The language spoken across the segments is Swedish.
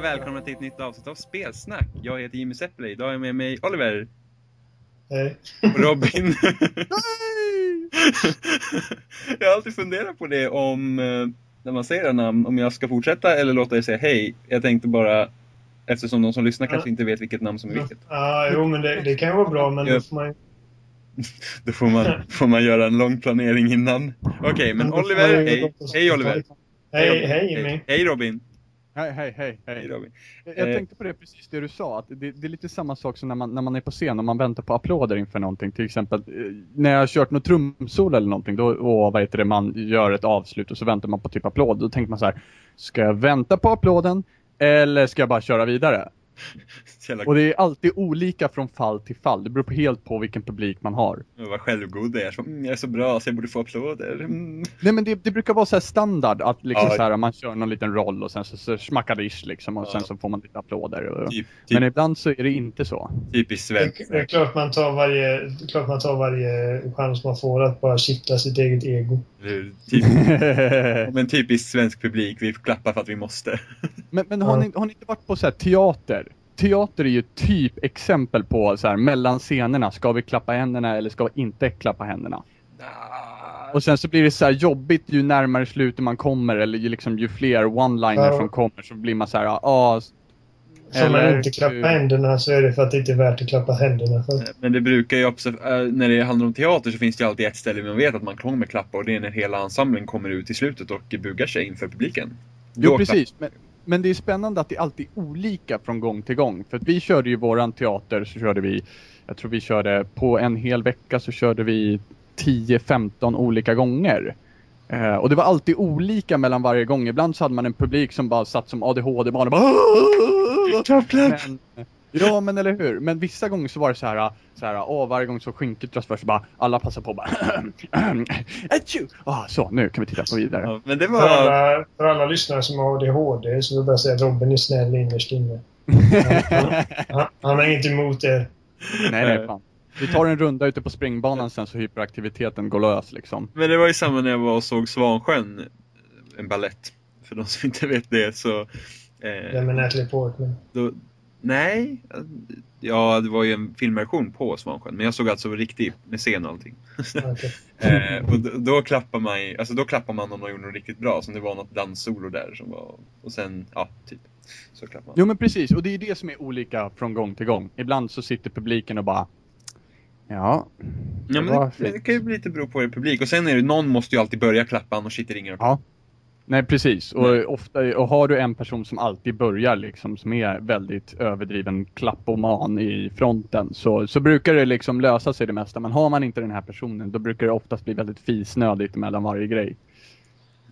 Och välkomna till ett nytt avsnitt av Spelsnack. Jag heter Jimmy Seppele. Idag är med mig Oliver Hej. och Robin. jag har alltid funderat på det om, eh, när man säger ett namn, om jag ska fortsätta eller låta dig säga hej. Jag tänkte bara, eftersom de som lyssnar Ja. kanske inte vet vilket namn som är vilket. Ja, jo, men det, det kan vara bra, men Ja. då får man Då får man, får man göra en lång planering innan. Okej, men får man Oliver, hej. Hej Oliver. Hej, hej Jimmy. Hej Robin. Hej, hej, hej, Hej. Robin. Jag Eh. tänkte på det precis det du sa, att det, det är lite samma sak som när man, när man är på scen och man väntar på applåder inför någonting. Till exempel eh, när jag har kört något trumsolo eller någonting, då och vad heter det, man gör ett avslut och så väntar man på typ applåd. Då tänker man så här, ska jag vänta på applåden eller ska jag bara köra vidare? Jävla Och det är alltid olika från fall till fall. Det beror på helt på vilken publik man har. vad självgod det är. Så, mm, jag är så bra så jag borde få applåder. Mm. Nej men det, det brukar vara så här standard att liksom Ja. så här, man kör någon liten roll och sen så, så smackadish liksom och Ja. sen så får man lite applåder. Och, Typ, Men typ, ibland så är det inte så. typiskt Det, svenskt. det är klart man tar varje, det klart man tar varje chans man får att bara kittla sitt eget ego. Typ, men typiskt svensk publik, vi klappar för att vi måste. Men, men har, Ja. ni, har ni inte varit på så här teater? Teater är ju typ exempel på så här mellan scenerna, ska vi klappa händerna eller ska vi inte klappa händerna? Och sen så blir det så här jobbigt ju närmare slutet man kommer eller ju, liksom, ju fler one-liners Ja. som kommer så blir man så här, ah, Så om man inte klappar hur? händerna så är det för att det inte är värt att klappa händerna. För. Men det brukar ju också, äh, när det handlar om teater så finns det ju alltid ett ställe man vet att man kommer klappa och det är när hela ensemblen kommer ut i slutet och bugar sig inför publiken. Jo Då precis, men, men det är spännande att det är alltid olika från gång till gång. För att vi körde ju våran teater så körde vi, jag tror vi körde på en hel vecka så körde vi 10-15 olika gånger. Eh, och det var alltid olika mellan varje gång. Ibland så hade man en publik som bara satt som ADHD-barn och bara men, Ja men eller hur. Men vissa gånger så var det så här, så här åh, varje gång så skynket dras först så bara alla passar på bara! Ah, så nu kan vi titta på vidare. Ja, men det För, var... alla, för alla lyssnare som har ADHD så vill jag bara säga att Robin är snäll innerst inne. Han, han, han har inget emot det. Nej, nej, fan. Vi tar en runda ute på springbanan sen så hyperaktiviteten går lös liksom. Men det var ju samma när jag var och såg Svansjön, en ballett. För de som inte vet det så... Det Eh, med Natalie Portman. då, nej, ja det var ju en filmversion på Svansjön. Men jag såg alltså riktigt med scen och allting. Okej. Eh, och då, då klappar man ju- alltså då klappar man om de gjorde något riktigt bra, som det var något danssolo där som var, och sen, ja, typ. Så klappar man. Jo men precis, och det är det som är olika från gång till gång. Ibland så sitter publiken och bara Ja, Ja, det var men det, det kan ju bli lite bero på er publik. Och sen är det, någon måste ju alltid börja klappa, annars sitter ingen och Ja. Nej precis, och Nej. ofta, och har du en person som alltid börjar liksom, som är väldigt överdriven klappoman i fronten, så, så brukar det liksom lösa sig det mesta. Men har man inte den här personen, då brukar det oftast bli väldigt fisnödigt mellan varje grej.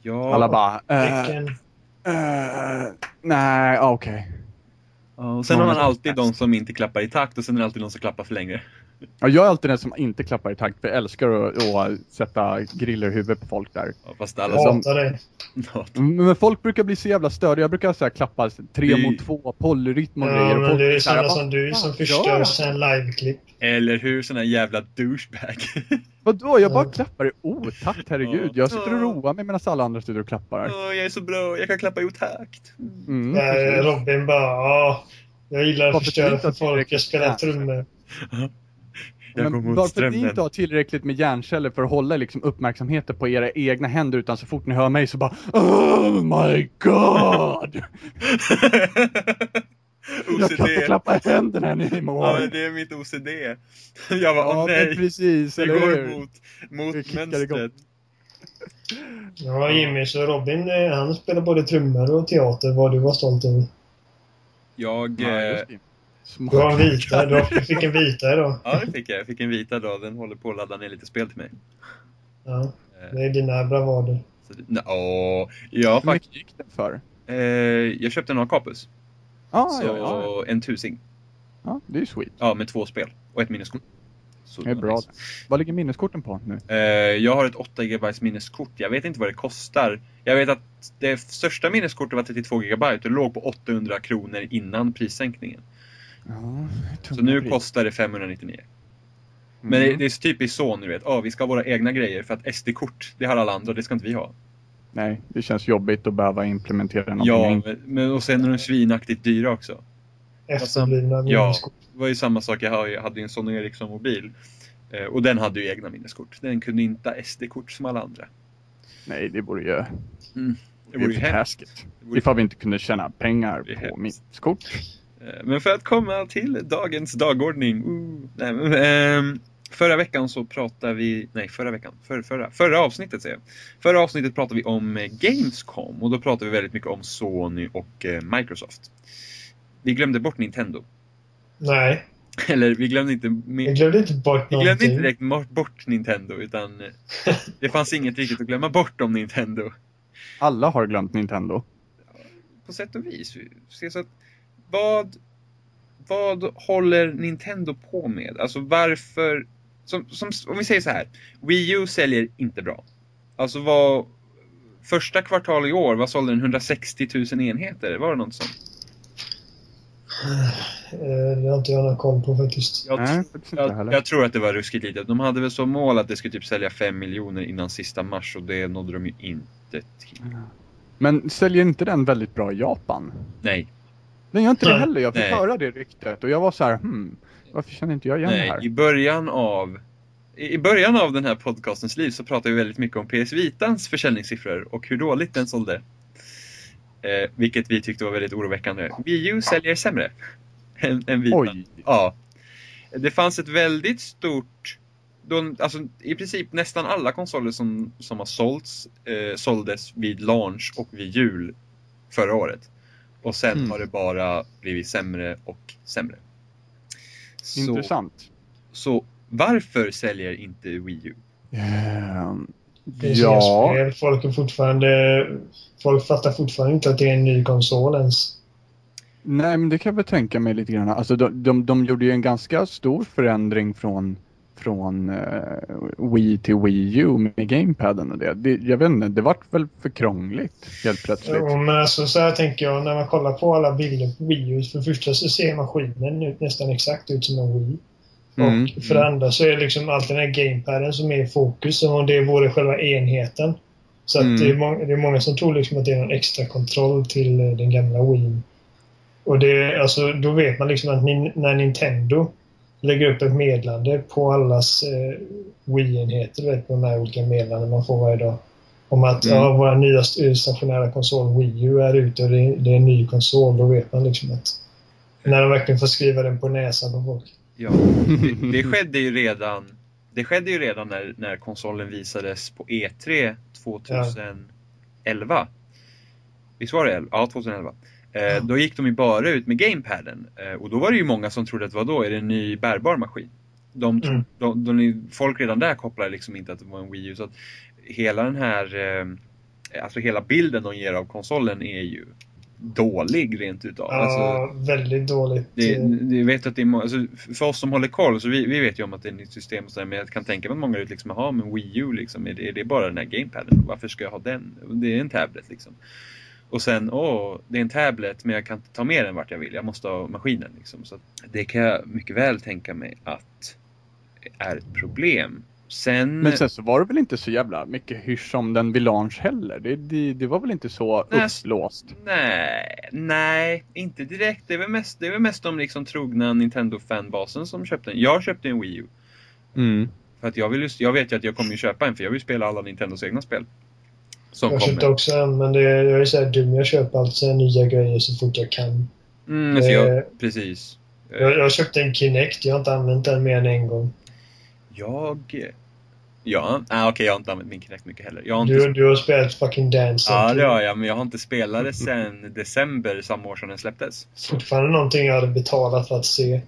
Ja, Alla bara, Vilken, äh, nej, okej. ja, och sen har man alltid de som inte klappar i takt och sen är det alltid de som klappar för länge. Ja, jag är alltid den som inte klappar i takt, för jag älskar att, att sätta griller i huvudet på folk där. Ja, fast alla som... det. Ja, Men folk brukar bli så jävla störda. Jag brukar så här klappa tre Vi- mot två, polyrytm och Ja, grejer. men folk det är sådana "Vad som du som förstör gör han?" sen liveklipp. Eller hur, sån här jävla douchebag. Vadå? Jag bara Ja. klappar i otakt, herregud. Ja. Jag sitter och roar mig medan alla andra sitter och klappar. Åh, jag är så bra, jag kan klappa i otakt. Mm, precis. Robin bara, ja. Jag gillar att förstöra för att folk. Jag spelar trummor. Jag Men mot varför ni strömmen. inte har tillräckligt med hjärnceller för att hålla liksom uppmärksamheten på era egna händer utan så fort ni hör mig så bara Oh my god! Jag kan inte OCD. klappa händerna ni Ja, mår. men det är mitt OCD. Jag bara, Ja, åh nej. precis, Det går hur? mot, mot mönstret. Ja, Jimmy, så Robin eh, han spelar både trummor och teater. Vad du var stolt över. Jag... Ja, eh, just det. Smart. Du har en vita. Du fick en vita idag. Ja, det fick jag. Jag fick en vita då. Den håller på att ladda ner lite spel till mig. Ja, det är dina bravader. åh, ja, Hur fakt- mycket gick den för? eh, jag köpte en Acapus. Ah, så ja, ja. en tusing. ja, det är ju sweet. Ja, med två spel. Och ett minneskort. Så Det är bra. nice. Vad ligger minneskorten på nu? Eh, jag har ett 8 GB minneskort. Jag vet inte vad det kostar. Jag vet att det största minneskortet var 32 GB och det låg på 800 kronor innan prissänkningen. Ja, Så nu kostar det 599. Men Mm. det, det är typiskt så nu vet. Ja, vi ska ha våra egna grejer för att SD-kort, det har alla andra, det ska inte vi ha. Nej, det känns jobbigt att behöva implementera någonting. Ja, men, och sen är de svinaktigt dyra också. Efterblivna Ja, minneskort. det var ju samma sak. Jag hade ju en Sony Ericsson-mobil. Eh, och den hade ju egna minneskort. Den kunde inte ha SD-kort som alla andra. Nej, det vore ju, Det det vore ju hemskt. Det Ifall vi inte kunde tjäna pengar Det på minneskort. Eh, Men för att komma till dagens dagordning. Uh, nej, men, ehm, förra veckan så pratade vi, nej förra veckan, för, förra, förra avsnittet säger jag. Förra avsnittet pratade vi om eh, Gamescom och då pratade vi väldigt mycket om Sony och eh, Microsoft. Vi glömde bort Nintendo. Nej, Eller vi glömde inte, med, glömde inte bort vi glömde någonting. inte direkt bort- Nintendo utan det fanns inget riktigt att glömma bort om Nintendo. Alla har glömt Nintendo. på sätt och vis. Så att, vad, vad håller Nintendo på med? Alltså varför... Som, som, om vi säger så här. Wii U säljer inte bra. Alltså vad... Första kvartal i år, vad sålde den? 160 000 enheter? Var det något sånt? Eh, Det har inte jag någon koll på faktiskt. Jag, Nej, jag, jag tror att det var ruskigt litet. De hade väl som mål att det skulle typ sälja 5 miljoner innan sista mars och det nådde de ju inte till. Men säljer inte den väldigt bra i Japan? Nej. Den gör inte det Nej. heller. Jag fick Nej. höra det ryktet och jag var så här, hmm, varför känner inte jag igen det Nej, här? i början av i början av den här podcastens liv så pratade vi väldigt mycket om PS Vitans försäljningssiffror och hur dåligt den sålde. Eh, vilket vi tyckte var väldigt oroväckande. Wii U säljer sämre än, än Vita. Oj. Ja. Det fanns ett väldigt stort... De, alltså, I princip nästan alla konsoler som, som har sålts eh, såldes vid launch och vid jul förra året. Och sen Mm. har det bara blivit sämre och sämre. Så- Intressant. så varför säljer inte Wii U? Inga ja, spel. Folk är fortfarande... Folk fattar fortfarande inte att det är en ny konsol ens. nej men det kan jag väl tänka mig lite grann. Alltså de, de, de gjorde ju en ganska stor förändring från, från eh, Wii till Wii U med gamepaden och det. det. Jag vet inte, det vart väl för krångligt helt plötsligt. Jo, men alltså, så här tänker jag. När man kollar på alla bilder på Wii U. För det första så ser maskinen ut nästan exakt ut som en Wii. Mm, Och för det andra så är det liksom alltid den här gamepaden som är i fokus. Som om det vore själva enheten. Så Mm. det, är många, det är många som tror liksom att det är någon extra kontroll till eh, den gamla Wii. Och det, alltså, då vet man liksom att ni, när Nintendo lägger upp ett meddelande på allas eh, Wii-enheter, de här olika meddelanden man får varje dag. Om att Mm. ja, våra nya st- stationära konsol Wii U är ute och det är, det är en ny konsol. Då vet man liksom att när de verkligen får skriva den på näsan på folk. Ja, det, det skedde ju redan Det skedde ju redan när, när konsolen visades på E E3 2011. Visst var det 11? Ja, 2011. Ja. Då gick de ju bara ut med gamepaden. Eh, och då var det ju många som trodde att vad då är det en ny bärbar maskin? De, Mm. de, de, folk redan där kopplade liksom inte att det var en Wii U. Så att hela den här eh, Alltså hela bilden de ger av konsolen är ju dålig rent utav. Alltså, Ja, väldigt dåligt. det, det vet att det är alltså, för oss som håller koll, så vi, vi vet ju om att det är ett nytt system och sådär, men jag kan tänka mig att många ut liksom, jaha men Wii U liksom, är det, är det bara den här gamepaden? Varför ska jag ha den? Det är en tablet liksom. Och sen, åh, det är en tablet men jag kan inte ta med den vart jag vill, jag måste ha maskinen liksom. Så det kan jag mycket väl tänka mig att är ett problem. Sen... Men sen så var det väl inte så jävla mycket hysch om den vid launch heller. Det, det, det var väl inte så Nej, upplåst. Nej, nej, inte direkt. Det är väl mest, det är väl mest de liksom trogna Nintendo-fanbasen som köpte den. Jag köpte en Wii U. Mm. För att jag, vill just, jag vet ju att jag kommer ju köpa en för jag vill spela alla Nintendos egna spel. Som jag köpte också en, men det, jag är så dum. Jag köper alltid nya grejer så fort jag kan. Mm, alltså jag, Eh, precis. Jag, jag köpte en Kinect. Jag har inte använt den mer än en gång. Jag... Ja, ah, okej jag har inte använt min Kinect mycket heller. Jag har inte, Du, du har spelat fucking Dance ja det har jag, men jag har inte spelat det sedan december samma år som den släpptes. Fortfarande någonting jag hade betalat för att se.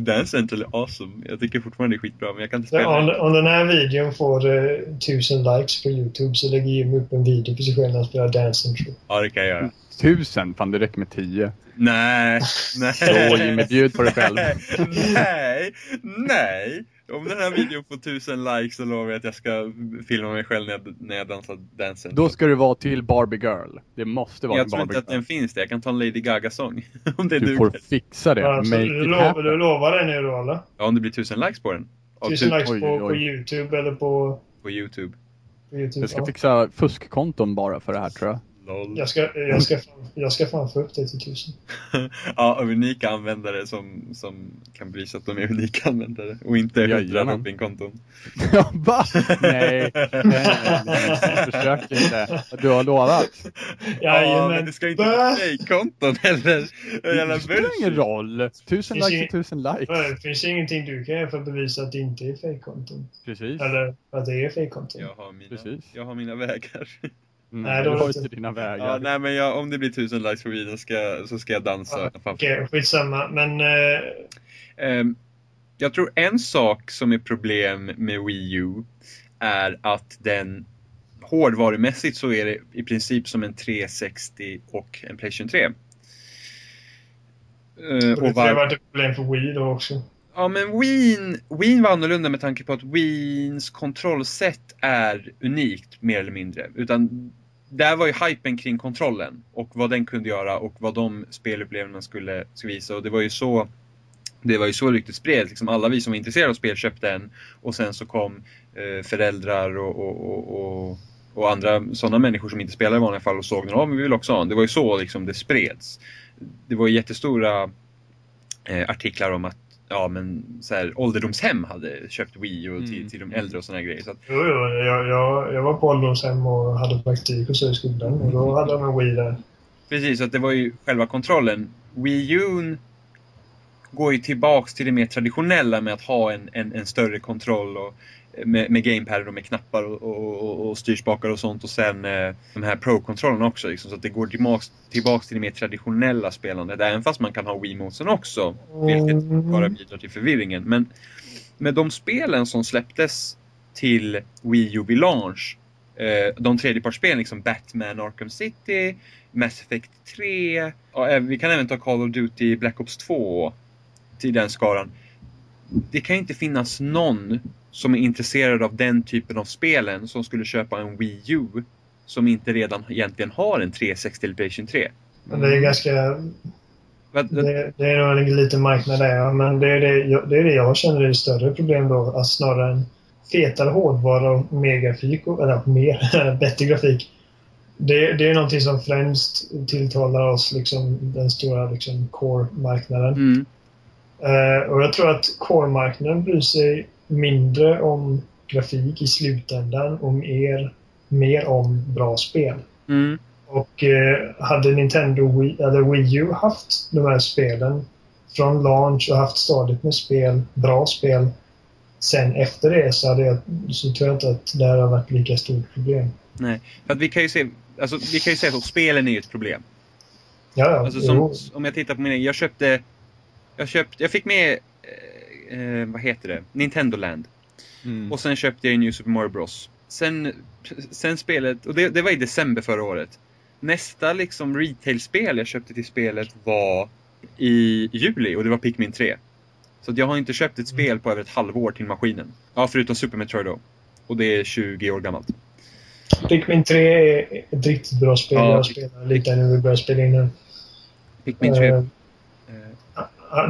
Dance Central är awesome. Jag tycker fortfarande det är skitbra, men jag kan inte spela om, det. om den här videon får eh, tusen likes på Youtube så lägger Jimmy upp en video på sig själv när han spelar Dance Central. Ja, det kan jag göra. Tusen, fan det räcker med tio. Nej, nej. Så Jimmy, bjud på dig själv. nej, nej. Om den här videon får tusen likes så lovar jag att jag ska filma mig själv när jag, när jag dansar dansen. Då ska du vara till Barbie Girl. Det måste vara jag en tror Barbie inte att den Girl. finns där. Jag kan ta en Lady Gaga-sång. om det Du duger. får fixa det. Alltså, Make du, it lov, happen. du lovar det nu då eller? Ja, om det blir tusen likes på den. Tusen tu- likes på, oj, på oj. Youtube eller på, På Youtube. på på YouTube. Jag ska ja. fixa fuskkonton bara för det här tror jag. Lol. Jag ska, jag, ska jag ska fan få upp det till tusen. ja, unika användare som, som kan bevisa att de är unika användare och inte hundra. Robin-konton. Ja, Va? Nej, nej, nej, nej. Försök inte. Du har lovat. Ja, Jajamän. men det ska inte vara fejkkonton eller jävla Det spelar ingen roll. Tusen likes är tusen likes. Det finns ingenting du kan göra för att bevisa att det inte är fejkkonton. Precis. Eller att det är fejkkonton. Jag har mina, Precis. jag har mina vägar. Mm, Nej, du då- har inte dina vägar. Ja, nej, men jag, om det blir tusen likes på videon ska, så ska jag dansa. Okej, skitsamma. Men eh, Ehm, jag tror en sak som är problem med Wii U är att den hårdvarumässigt så är det i princip som en 360 och en Playstation 3. Eh, det och har var, varit ett problem för Wii då också. ja men Wien, Wien var annorlunda med tanke på att Wiens kontrollsätt är unikt mer eller mindre. Utan där var ju hypen kring kontrollen och vad den kunde göra och vad de spelupplevelserna skulle, skulle visa. Och det var ju så det var ju så ryktet spreds. Liksom alla vi som var intresserade av spel köpte en och sen så kom eh, föräldrar och, och, och, och, andra sådana människor som inte spelar i vanliga fall och såg den. Ja, men vi vill också ha en. Det var ju så liksom det spreds. Det var ju jättestora eh, artiklar om att ja, men, så här, ålderdomshem hade köpt Wii och till, Mm. till de äldre och sådana grejer. Så att, Jo, jo, jag, jag, jag var på ålderdomshem och hade praktik och så i skolan och då hade de en Wii där. Precis, så att det var ju själva kontrollen. Wii U går ju tillbaks till det mer traditionella med att ha en, en, en större kontroll och med, med gamepaden och med knappar och, och, och, och styrspakar och sånt och sen eh, de här Pro-kontrollerna också. Liksom, så att det går tillbaks, tillbaks till det mer traditionella spelandet. Även fast man kan ha Wii-motesen också. Vilket bara bidrar till förvirringen. Men med de spelen som släpptes till Wii U vid launch. Eh, de tredjepartsspelen, liksom Batman Arkham City, Mass Effect 3. Eh, vi kan även ta Call of Duty Black Ops 2 till den skaran. Det kan ju inte finnas någon som är intresserad av den typen av spelen som skulle köpa en Wii U som inte redan egentligen har en 360 eller Playstation 3. Men det är ganska... Det, det är nog en liten marknad där, men det är det, jag- det är det jag känner är större problem då. Alltså snarare än fetare hårdvara och mer grafik, eller mer, bättre grafik. Det, det är någonting som främst tilltalar oss, liksom, den stora liksom, core-marknaden. Mm. Eh, och jag tror att core-marknaden bryr sig mindre om grafik i slutändan och mer, mer om bra spel. Mm. Och eh, hade Nintendo Wii, eller Wii U haft de här spelen från launch och haft stadigt med spel, bra spel, sen efter det så, hade jag, så tror jag inte att det här har varit lika stort problem. Nej, för att vi kan ju se, alltså, vi kan ju säga så, spelen är ju ett problem. Ja. Alltså som, om jag tittar på min egen, jag köpte, jag köpte, jag fick med, eh, vad heter det, Nintendo Land. Mm. Och sen köpte jag New Super Mario Bros. Sen, sen spelet, och det, det var i december förra året. Nästa liksom retail-spel jag köpte till spelet var i juli och det var Pikmin 3. Så att jag har inte köpt ett spel på över ett halvår till maskinen. Ja, förutom Super Metroid då. Och det är 20 år gammalt. Pikmin 3 är ett riktigt bra spel. Ja, jag spelar lite när vi börjar spela in nu. Pikmin 3. Eh, Eh, ja,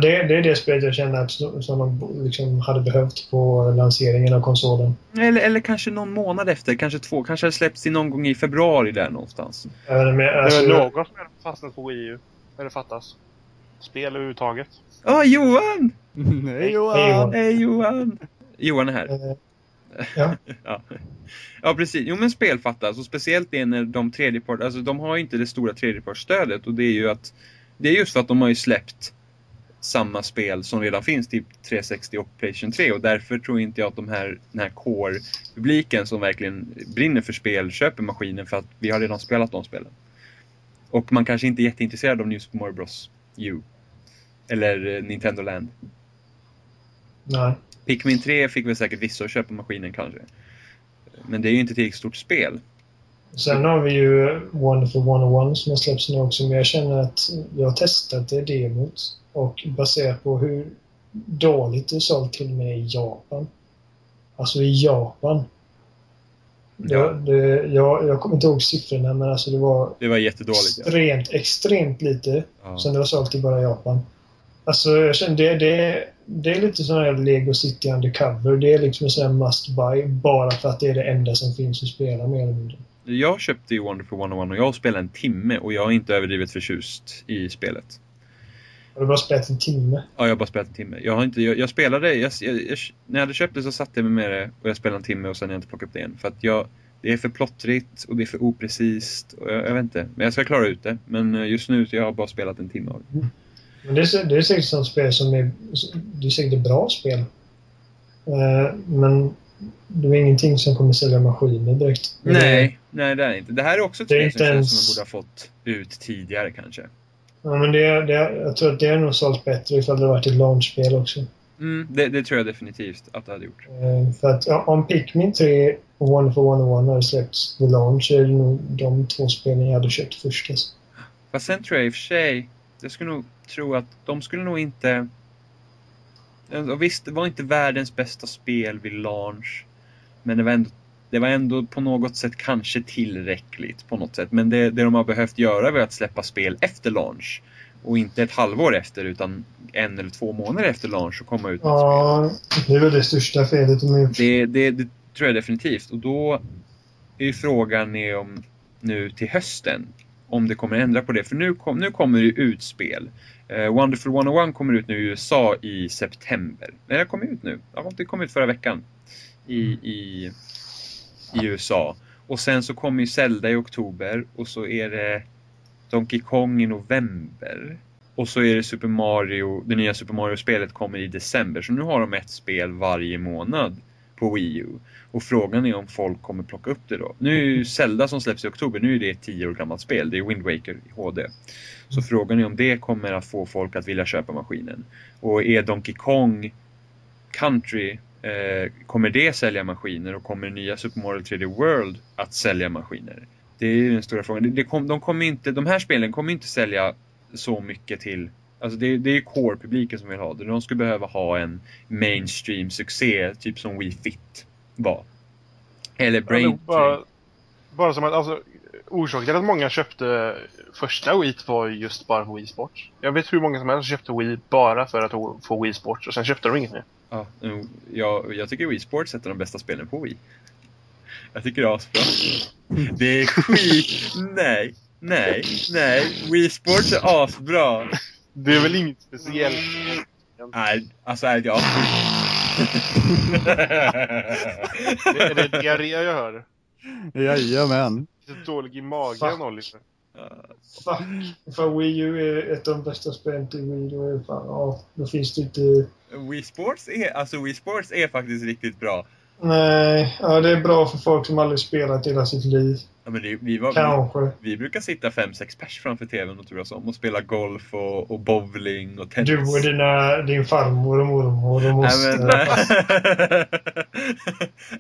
det, det är det spelet jag känner att som de liksom hade behövt på lanseringen av konsolen. Eller, eller kanske någon månad efter, kanske två, kanske släppts i någon gång i februari där någonstans. Jag vet inte, men, Det alltså, är något som är fastnat på Wii U. När det fattas. Spel överhuvudtaget. Ja, Johan! Nej Hej, Johan! Johan. Hej Johan! Johan är här. eh, ja. Ja. ja, precis. Jo, men spel fattas. Och speciellt det när de tredjepart, alltså de har ju inte det stora tredjepartsstödet. Och det är ju att, det är just för att de har ju släppt samma spel som redan finns, typ 360 och Playstation 3. Och därför tror inte jag att de här, den här core-publiken som verkligen brinner för spel köper maskinen för att vi har redan spelat de spelen. Och man kanske inte är jätteintresserad av New Super Mario Bros. U. Eller eh, Nintendo Land. Nej. Pikmin 3 fick väl säkert vissa att köpa maskinen kanske. Men det är ju inte tillräckligt stort spel. Sen har vi ju Wonderful 101 som har släppts nu också, men jag känner att jag har testat det demot och baserat på hur dåligt det sålt till och med i Japan. Alltså i Japan. Ja. Det, det, jag, jag kommer inte ihåg siffrorna, men alltså det var Det var jättedåligt. Ja. extremt, extremt lite Ja. som det var sålt i bara Japan. Alltså, jag känner det, det, det är lite sån här Lego City Undercover. Det är liksom en sån här must buy bara för att det är det enda som finns att spela mer eller mindre. Jag köpte ju Wonderful 101 och jag spelade en timme och jag är inte överdrivet förtjust i spelet. Har du bara spelat en timme? Ja, jag har bara spelat en timme. Jag, har inte, jag, jag spelade, jag, jag, jag, när jag hade köpt det så satte jag mig med det och jag spelade en timme och sen har jag inte plockat upp det igen. För att jag, det är för plottrigt och det är för oprecist. Och jag, jag vet inte, men jag ska klara ut det. Men eh, just nu så jag har bara spelat en timme av det. Men det är, det är säkert sånt spel som är... Det är säkert ett bra spel. Eh, men det är ingenting som kommer sälja maskiner direkt. Nej, nej det är inte. Det här är också ett spel som ens- som man borde ha fått ut tidigare kanske. Ja, men det, det, jag tror att det är nog sålt bättre ifall det varit ett launchspel också. Mm, det, det tror jag definitivt att det hade gjort. Eh, för att ja, om Pikmin 3 och Wonderful 101 hade släppts vid launch är det nog de två spelen jag hade köpt först. Alltså. Fast sen tror jag i och för sig, jag skulle nog tro att de skulle nog inte... Och visst, det var inte världens bästa spel vid launch. Men det var ändå, det var ändå på något sätt kanske tillräckligt på något sätt. Men det, det de har behövt göra är att släppa spel efter launch. Och inte ett halvår efter utan en eller två månader efter launch och komma ut med ett spel. Ja, det är väl det största felet de har gjort. Det, det, det tror jag definitivt. Och då är ju frågan är om nu till hösten om det kommer ändra på det. För nu, kom, nu kommer det ut spel. Eh, Wonderful 101 kommer ut nu i USA i september. Nej, den kom ut nu. Ja, Det kom ut förra veckan. I, i, I USA. Och sen så kommer ju Zelda i oktober och så är det Donkey Kong i november. Och så är det Super Mario, det nya Super Mario-spelet kommer i december. Så nu har de ett spel varje månad på Wii U. Och frågan är om folk kommer plocka upp det då. Nu är ju Zelda som släpps i oktober, nu är det ett 10 år gammalt spel. Det är Wind Waker i HD. Så frågan är om det kommer att få folk att vilja köpa maskinen. Och är Donkey Kong Country, eh, kommer det sälja maskiner? Och kommer nya Super Mario 3D World att sälja maskiner? Det är ju den stora frågan. Det, det kom, de, kommer inte, de här spelen kommer inte sälja så mycket till Alltså det, det är core-publiken som vill ha det. De skulle behöva ha en mainstream-succé, typ som Wii Fit var. Eller Ja, Brain men bara, bara som att, alltså, orsaken till att många köpte första Wii var ju just bara Wii Sports. Jag vet hur många som helst köpte Wii bara för att få Wii Sports och sen köpte de inget mer. Ja, jo, jag, jag tycker Wii Sports är ett av de bästa spelen på Wii. Jag tycker det är asbra. Det är skit... Nej, nej, nej. Wii Sports är asbra. Det är väl inget speciellt? Nej, alltså är jag... Det är det diarré jag hör? Jajamän. Lite dålig i magen Fuck. Oliver. Fuck. För Wii U är ett av de bästa spelen till Wii. Då, är det fan, ja, då finns det inte... Wii Sports är, alltså Wii Sports är faktiskt riktigt bra. Nej, ja, det är bra för folk som aldrig spelat hela sitt liv. Ja, men det, vi, var, vi, Kanske. vi brukar sitta fem sex pers framför tvn och turas om och spela golf och, och bowling och tennis. Du och dina, din farmor och mormor och Nej moster. men,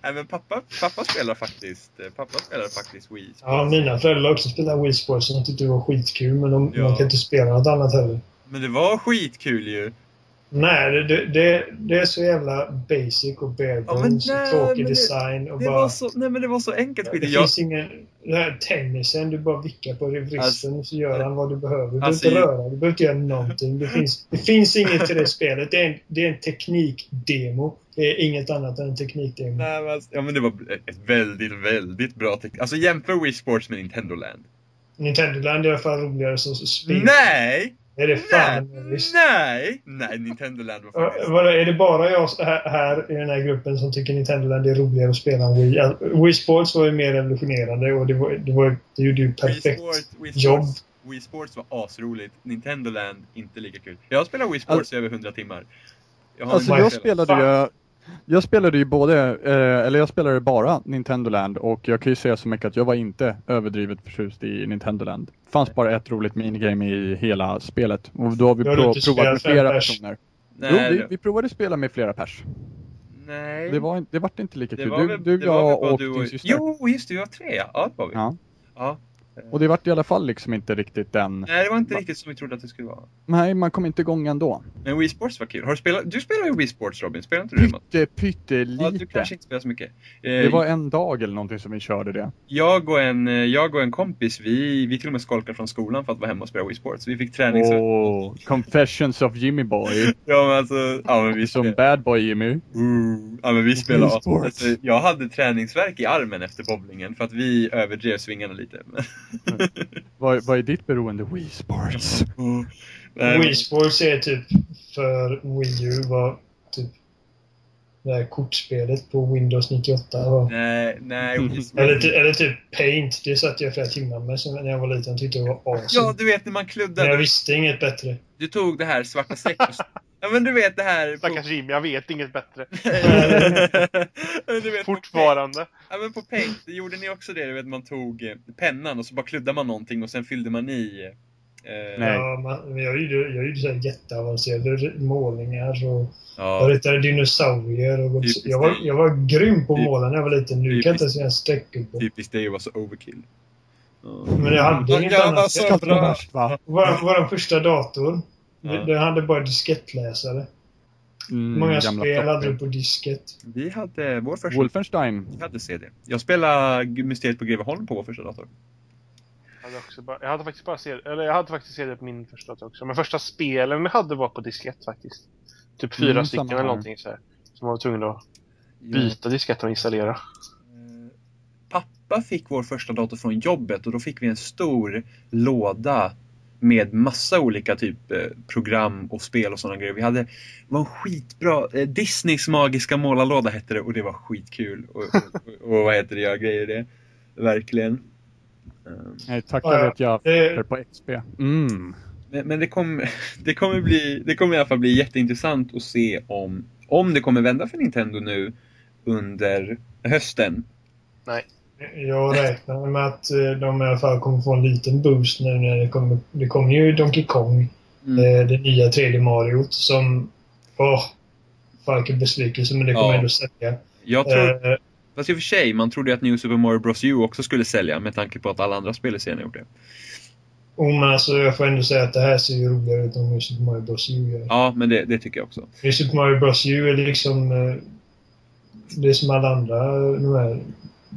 nej, men pappa, pappa spelar faktiskt Pappa spelar faktiskt Wii Sports. Ja, mina föräldrar också spelade Wii Sports de tyckte det var skitkul men de, Ja. man kan inte spela något annat heller. Men det var skitkul ju. Nej, det, det, det, är så jävla basic och bare Ja, bones nej, och tråkig design och Det bara... så, nej men det var så enkelt det. Jag, finns ingen... Den här tennisen, du bara vickar på vristen Alltså- så gör han vad du behöver. Du behöver Alltså, inte röra, du behöver inte göra någonting. Det finns, det finns inget till det spelet. Det är en, det är en teknikdemo. Det är inget annat än en teknikdemo. nej, men, alltså- ja, men det var ett väldigt, väldigt bra teknik. Alltså jämför Wii Sports med Nintendo Land. Nintendo Land är i alla fall roligare som spel. Nej! Är det Nej! fan visst. Nej! Nej, Nintendo Land var faktiskt... Vadå, är det bara jag här, här i den här gruppen som tycker Nintendo Land är roligare att spela än Wii? Ja, Wii Sports var ju mer revolutionerande och det, var, det, var, det gjorde ju Wii perfekt Sports, Wii jobb. Sports, Wii Sports var asroligt. Nintendo Land inte lika kul. Jag har spelat Wii Sports i över 100 timmar. Jag har Alltså jag spelade ju jag spelade ju både, eh, eller jag spelade bara Nintendo Land och jag kan ju säga så mycket att jag var inte överdrivet förtjust i Nintendo Land. Det fanns bara ett roligt minigame i hela spelet och då har vi Du har prov, provat med flera pers? personer. Nej, jo, vi, vi provade spela med flera pers. nej. Det var, inte- det vart inte lika Det kul. Du, väl- du väl jag och du din syster. Jo, just det, vi var tre ja. Ja, det var vi. Ja. Ja. Och det vart i alla fall liksom inte riktigt den... Nej, det var inte riktigt som vi trodde att det skulle vara. Nej, man kom inte igång ändå. Men Wii Sports var kul. Har du, spelat... du spelar ju Wii Sports Robin, spelar inte du det? Pyttelite. Ja, du kanske inte spelar så mycket. Eh, Det var en dag eller någonting som vi körde det. jag, och en, eh, jag och en kompis, vi, vi till och med skolkade från skolan för att vara hemma och spela Wii Sports. Vi fick träning. Åh, Confessions of Jimmy Boy. Ja men alltså, ja men vi Som bad boy Jimmy. Ooh, ja men vi spelade. Wii Sports. Alltså, jag hade träningsverk i armen efter bowlingen för att vi överdrev svingarna lite. Vad, vad är ditt beroende? Wii Sports. Mm. Nej, Wii Sports är typ för Wii U var typ det här kortspelet på Windows 98 var. Nej, nej. Eller, eller typ Paint. Det satt jag flera timmar med så när jag var liten. Jag tyckte det var awesome. Ja, du vet när man Men jag kluddade. visste inget bättre. Du tog det här svarta strecket. Ja men du vet det här. Stackars Jim, jag vet inget bättre. du vet, på Fortfarande. Ja men på Paint, det gjorde ni också det? Du vet man tog eh, pennan och så bara kluddade man någonting och sen fyllde man i. Eh, Nej. Ja, man, men jag gjorde, jag gjorde så här jätteavancerade målningar och jag Ja, ritade dinosaurier. Och jag, var, jag var grym på att Typ- måla när jag var liten. Nu kan jag inte ens en streckgubbe. typiskt dig att vara så overkill. Ja. Men jag hade inget Jag annat. var så Jag- bra. Vår, vår första dator, Ja. den hade bara diskettläsare. Mm, Många spel hade du på disket. Vi hade vår första Wolfenstein. vi hade CD. Jag spelade Mysteriet på Greveholm på vår första dator. Jag hade, också bara, jag hade faktiskt bara CD, eller jag hade faktiskt CD på min första dator också. Men första spelen jag hade var på diskett faktiskt. Typ fyra Mm, stycken eller någonting så här. Som var tvungen att byta disketten och installera. Eh, Pappa fick vår första dator från jobbet och då fick vi en stor låda med massa olika typ eh, program och spel och sådana grejer. Vi hade, det var en skitbra, eh, Disneys magiska målarlåda hette det och det var skitkul. Och, och, och vad heter det, göra grejer det. Verkligen. Eh, Nej, tack ja. vet jag för på XP. Mm. Men, men det, kommer det, kommer bli, det kommer i alla fall bli jätteintressant att se om, om det kommer vända för Nintendo nu under hösten. Jag räknar med att eh, de i alla fall kommer få en liten boost nu när det kommer. Det kommer ju Donkey Kong, Mm. eh, det nya 3D Mario som... Åh! Vilken besvikelse, men det kommer Ja. ändå sälja. Jag tror, Eh, Fast i och för sig, man trodde ju att New Super Mario Bros U också skulle sälja med tanke på att alla andra spel i serien gjort det. oh, men alltså, jag får ändå säga att det här ser ju roligare ut än New Super Mario Bros U gör. Ja, men det, det tycker jag också. New Super Mario Bros U är liksom... Eh, det är som alla andra de här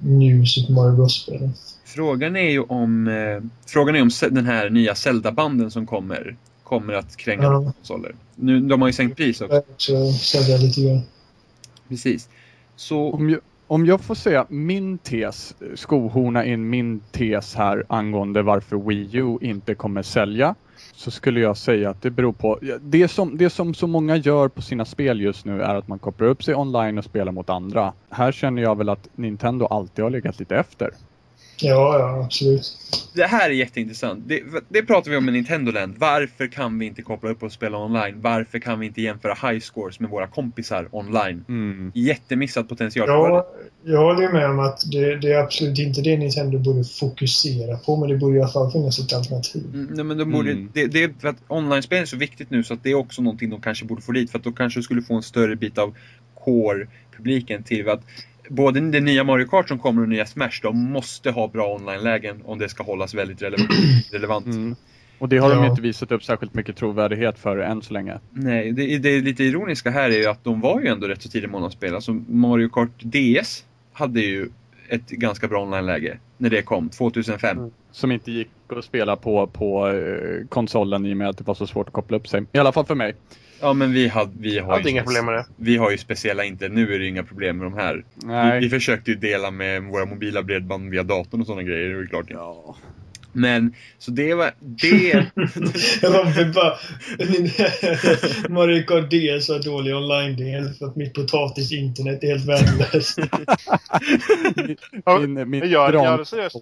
New Super Mario Bros-spelen. Frågan är ju om, eh, frågan är om den här nya Zelda-banden som kommer, kommer att kränga Ja. konsoler. Nu, de har ju sänkt pris också. Så sälja lite grann. Precis. Så, Om jag, om jag får säga min tes, skohorna in min tes här angående varför Wii U inte kommer sälja. Så skulle jag säga att det beror på, det som, det som så många gör på sina spel just nu är att man kopplar upp sig online och spelar mot andra. Här känner jag väl att Nintendo alltid har legat lite efter. Ja, ja, absolut. det här är jätteintressant. Det, det pratar vi om i Nintendo Land. Varför kan vi inte koppla upp och spela online? Varför kan vi inte jämföra high scores med våra kompisar online? Mm. Jättemissad potential. Ja, jag håller med om att det, det är absolut inte det Nintendo borde fokusera på, men det borde i alla fall finnas ett alternativ. Mm, nej, men de borde, Mm. det, det är för att online-spel är så viktigt nu så att det är också någonting de kanske borde få dit för att då kanske du skulle få en större bit av core-publiken till att både det nya Mario Kart som kommer och nya Smash, de måste ha bra online-lägen om det ska hållas väldigt relevant. Mm. Och det har de Ja. ju inte visat upp särskilt mycket trovärdighet för än så länge. Nej, det, det lite ironiska här är ju att de var ju ändå rätt så tidig månadsspel. Alltså Mario Kart DS hade ju ett ganska bra online-läge när det kom, 2005. Mm. Som inte gick att spela på, på eh, konsolen i och med att det var så svårt att koppla upp sig. I alla fall för mig. Ja men vi, hade, vi, Jag har hade ju inga problem med det. vi har ju speciella inte, nu är det inga problem med de här. Vi, Nej. vi försökte ju dela med våra mobila bredband via datorn och sådana grejer, det är ju klart. Ja. Men, så det var, det, Robin bara... Mario Kart DS har dålig online-del för att mitt potatis internet är helt värdelöst. Ja, Min, min Men jag, gran- jag, seriöst,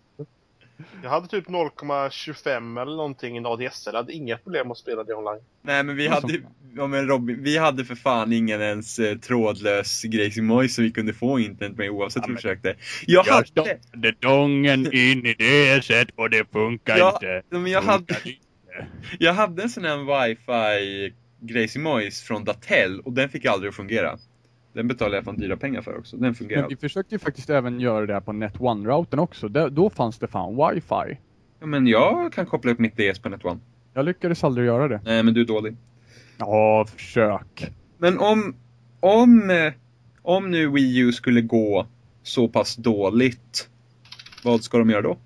jag hade typ 0,25 eller någonting i ADSL. Jag hade inga problem att spela det online. nej men vi hade, ja men Robin, vi hade för fan ingen ens eh, trådlös Moise som vi kunde få internet med oavsett hur vi men- försökte. Jag hade, stoppade dongen in i det sätt och det funkar Ja, inte. men jag hade, inte. jag hade en sån här wifi Gracie Moise från Datel och den fick aldrig att fungera. Den betalade jag fan dyra pengar för också. Den fungerar Men vi försökte ju faktiskt även göra det här på Net One-routern också. Där, då fanns det fan wifi. Ja, Men jag kan koppla upp mitt DS på Net One. Jag lyckades aldrig göra det. Nej, men du är dålig. Ja, försök. Men om, om, eh, om nu Wii U skulle gå så pass dåligt, vad ska de göra då?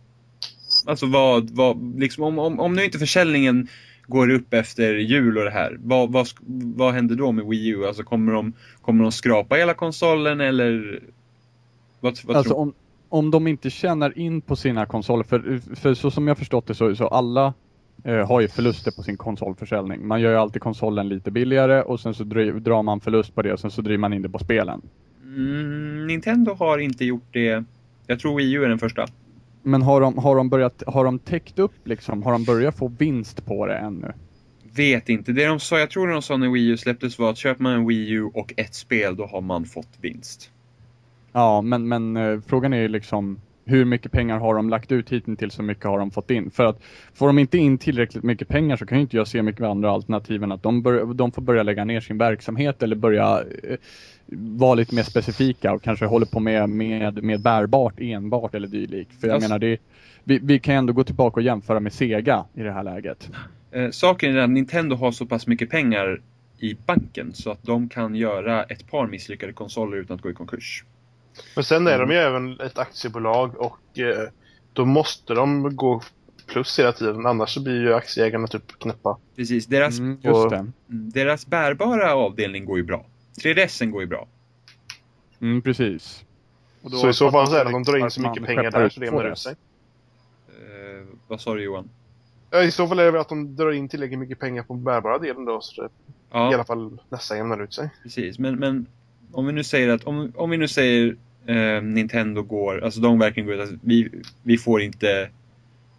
Alltså vad, vad liksom om, om, om nu inte försäljningen går upp efter jul och det här, vad, vad, vad händer då med Wii U? Alltså kommer de, kommer de skrapa hela konsolen eller? Vad, vad Alltså tror om, om de inte tjänar in på sina konsoler, för, för så som jag förstått det så, så alla eh, har ju förluster på sin konsolförsäljning. Man gör ju alltid konsolen lite billigare och sen så dri- drar man förlust på det och sen så driver man in det på spelen. Mm, Nintendo har inte gjort det. Jag tror Wii U är den första. Men har de, har de börjat, har de täckt upp liksom, har de börjat få vinst på det ännu? Vet inte. Det de sa, jag tror de sa när Wii U släpptes var att köper man en Wii U och ett spel, då har man fått vinst. Ja, men, men eh, frågan är ju liksom hur mycket pengar har de lagt ut hittills så mycket har de fått in? För att får de inte in tillräckligt mycket pengar så kan ju inte jag se mycket andra alternativ än att de, bör, de får börja lägga ner sin verksamhet eller börja eh, vara lite mer specifika och kanske håller på med, med, med bärbart enbart eller dylikt. För jag Alltså- menar, det, vi, vi kan ändå gå tillbaka och jämföra med Sega i det här läget. Eh, saken är att Nintendo har så pass mycket pengar i banken så att de kan göra ett par misslyckade konsoler utan att gå i konkurs. Men sen är de ju även ett aktiebolag och eh, då måste de gå plus hela tiden. Annars så blir ju aktieägarna typ knäppa. Precis, deras, Mm, just och- det. mm, deras bärbara avdelning går ju bra. 3DSen går ju bra. Mm, precis. Och då Så i så fall så är det att de drar in så mycket pengar där så det jämnar 2DS. ut sig. Eh, vad sa du Johan? Ja, I så fall är det väl att de drar in tillräckligt mycket pengar på bärbara delen då så det i Ja, alla fall nästan jämnar ut sig. precis. Men, men om vi nu säger att, om, om vi nu säger eh, Nintendo går, alltså de verkligen går ut, alltså, vi, vi får inte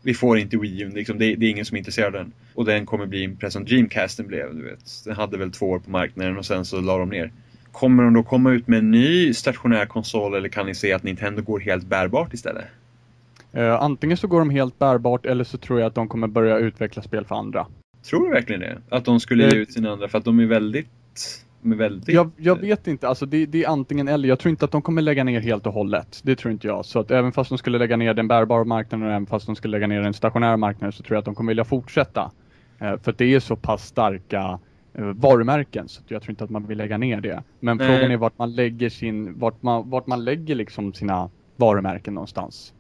vi får inte Wii U, liksom, det, det är ingen som är intresserad av den. Och den kommer bli precis som Dreamcasten blev, du vet. Den hade väl två år på marknaden och sen så la de ner. Kommer de då komma ut med en ny stationär konsol eller kan ni se att Nintendo går helt bärbart istället? Eh, antingen så går de helt bärbart eller så tror jag att de kommer börja utveckla spel för andra. Tror du verkligen det? Att de skulle ge Eh, ut sina andra? För att de är väldigt... Väldigt... Jag, jag vet inte, alltså det, det är antingen eller. Jag tror inte att de kommer lägga ner helt och hållet. Det tror inte jag. Så att även fast de skulle lägga ner den bärbara marknaden och även fast de skulle lägga ner den stationära marknaden så tror jag att de kommer vilja fortsätta. Eh, för att det är så pass starka eh, varumärken så jag tror inte att man vill lägga ner det. Men Nej. frågan är vart man lägger sin, vart man, vart man lägger liksom sina varumärken någonstans.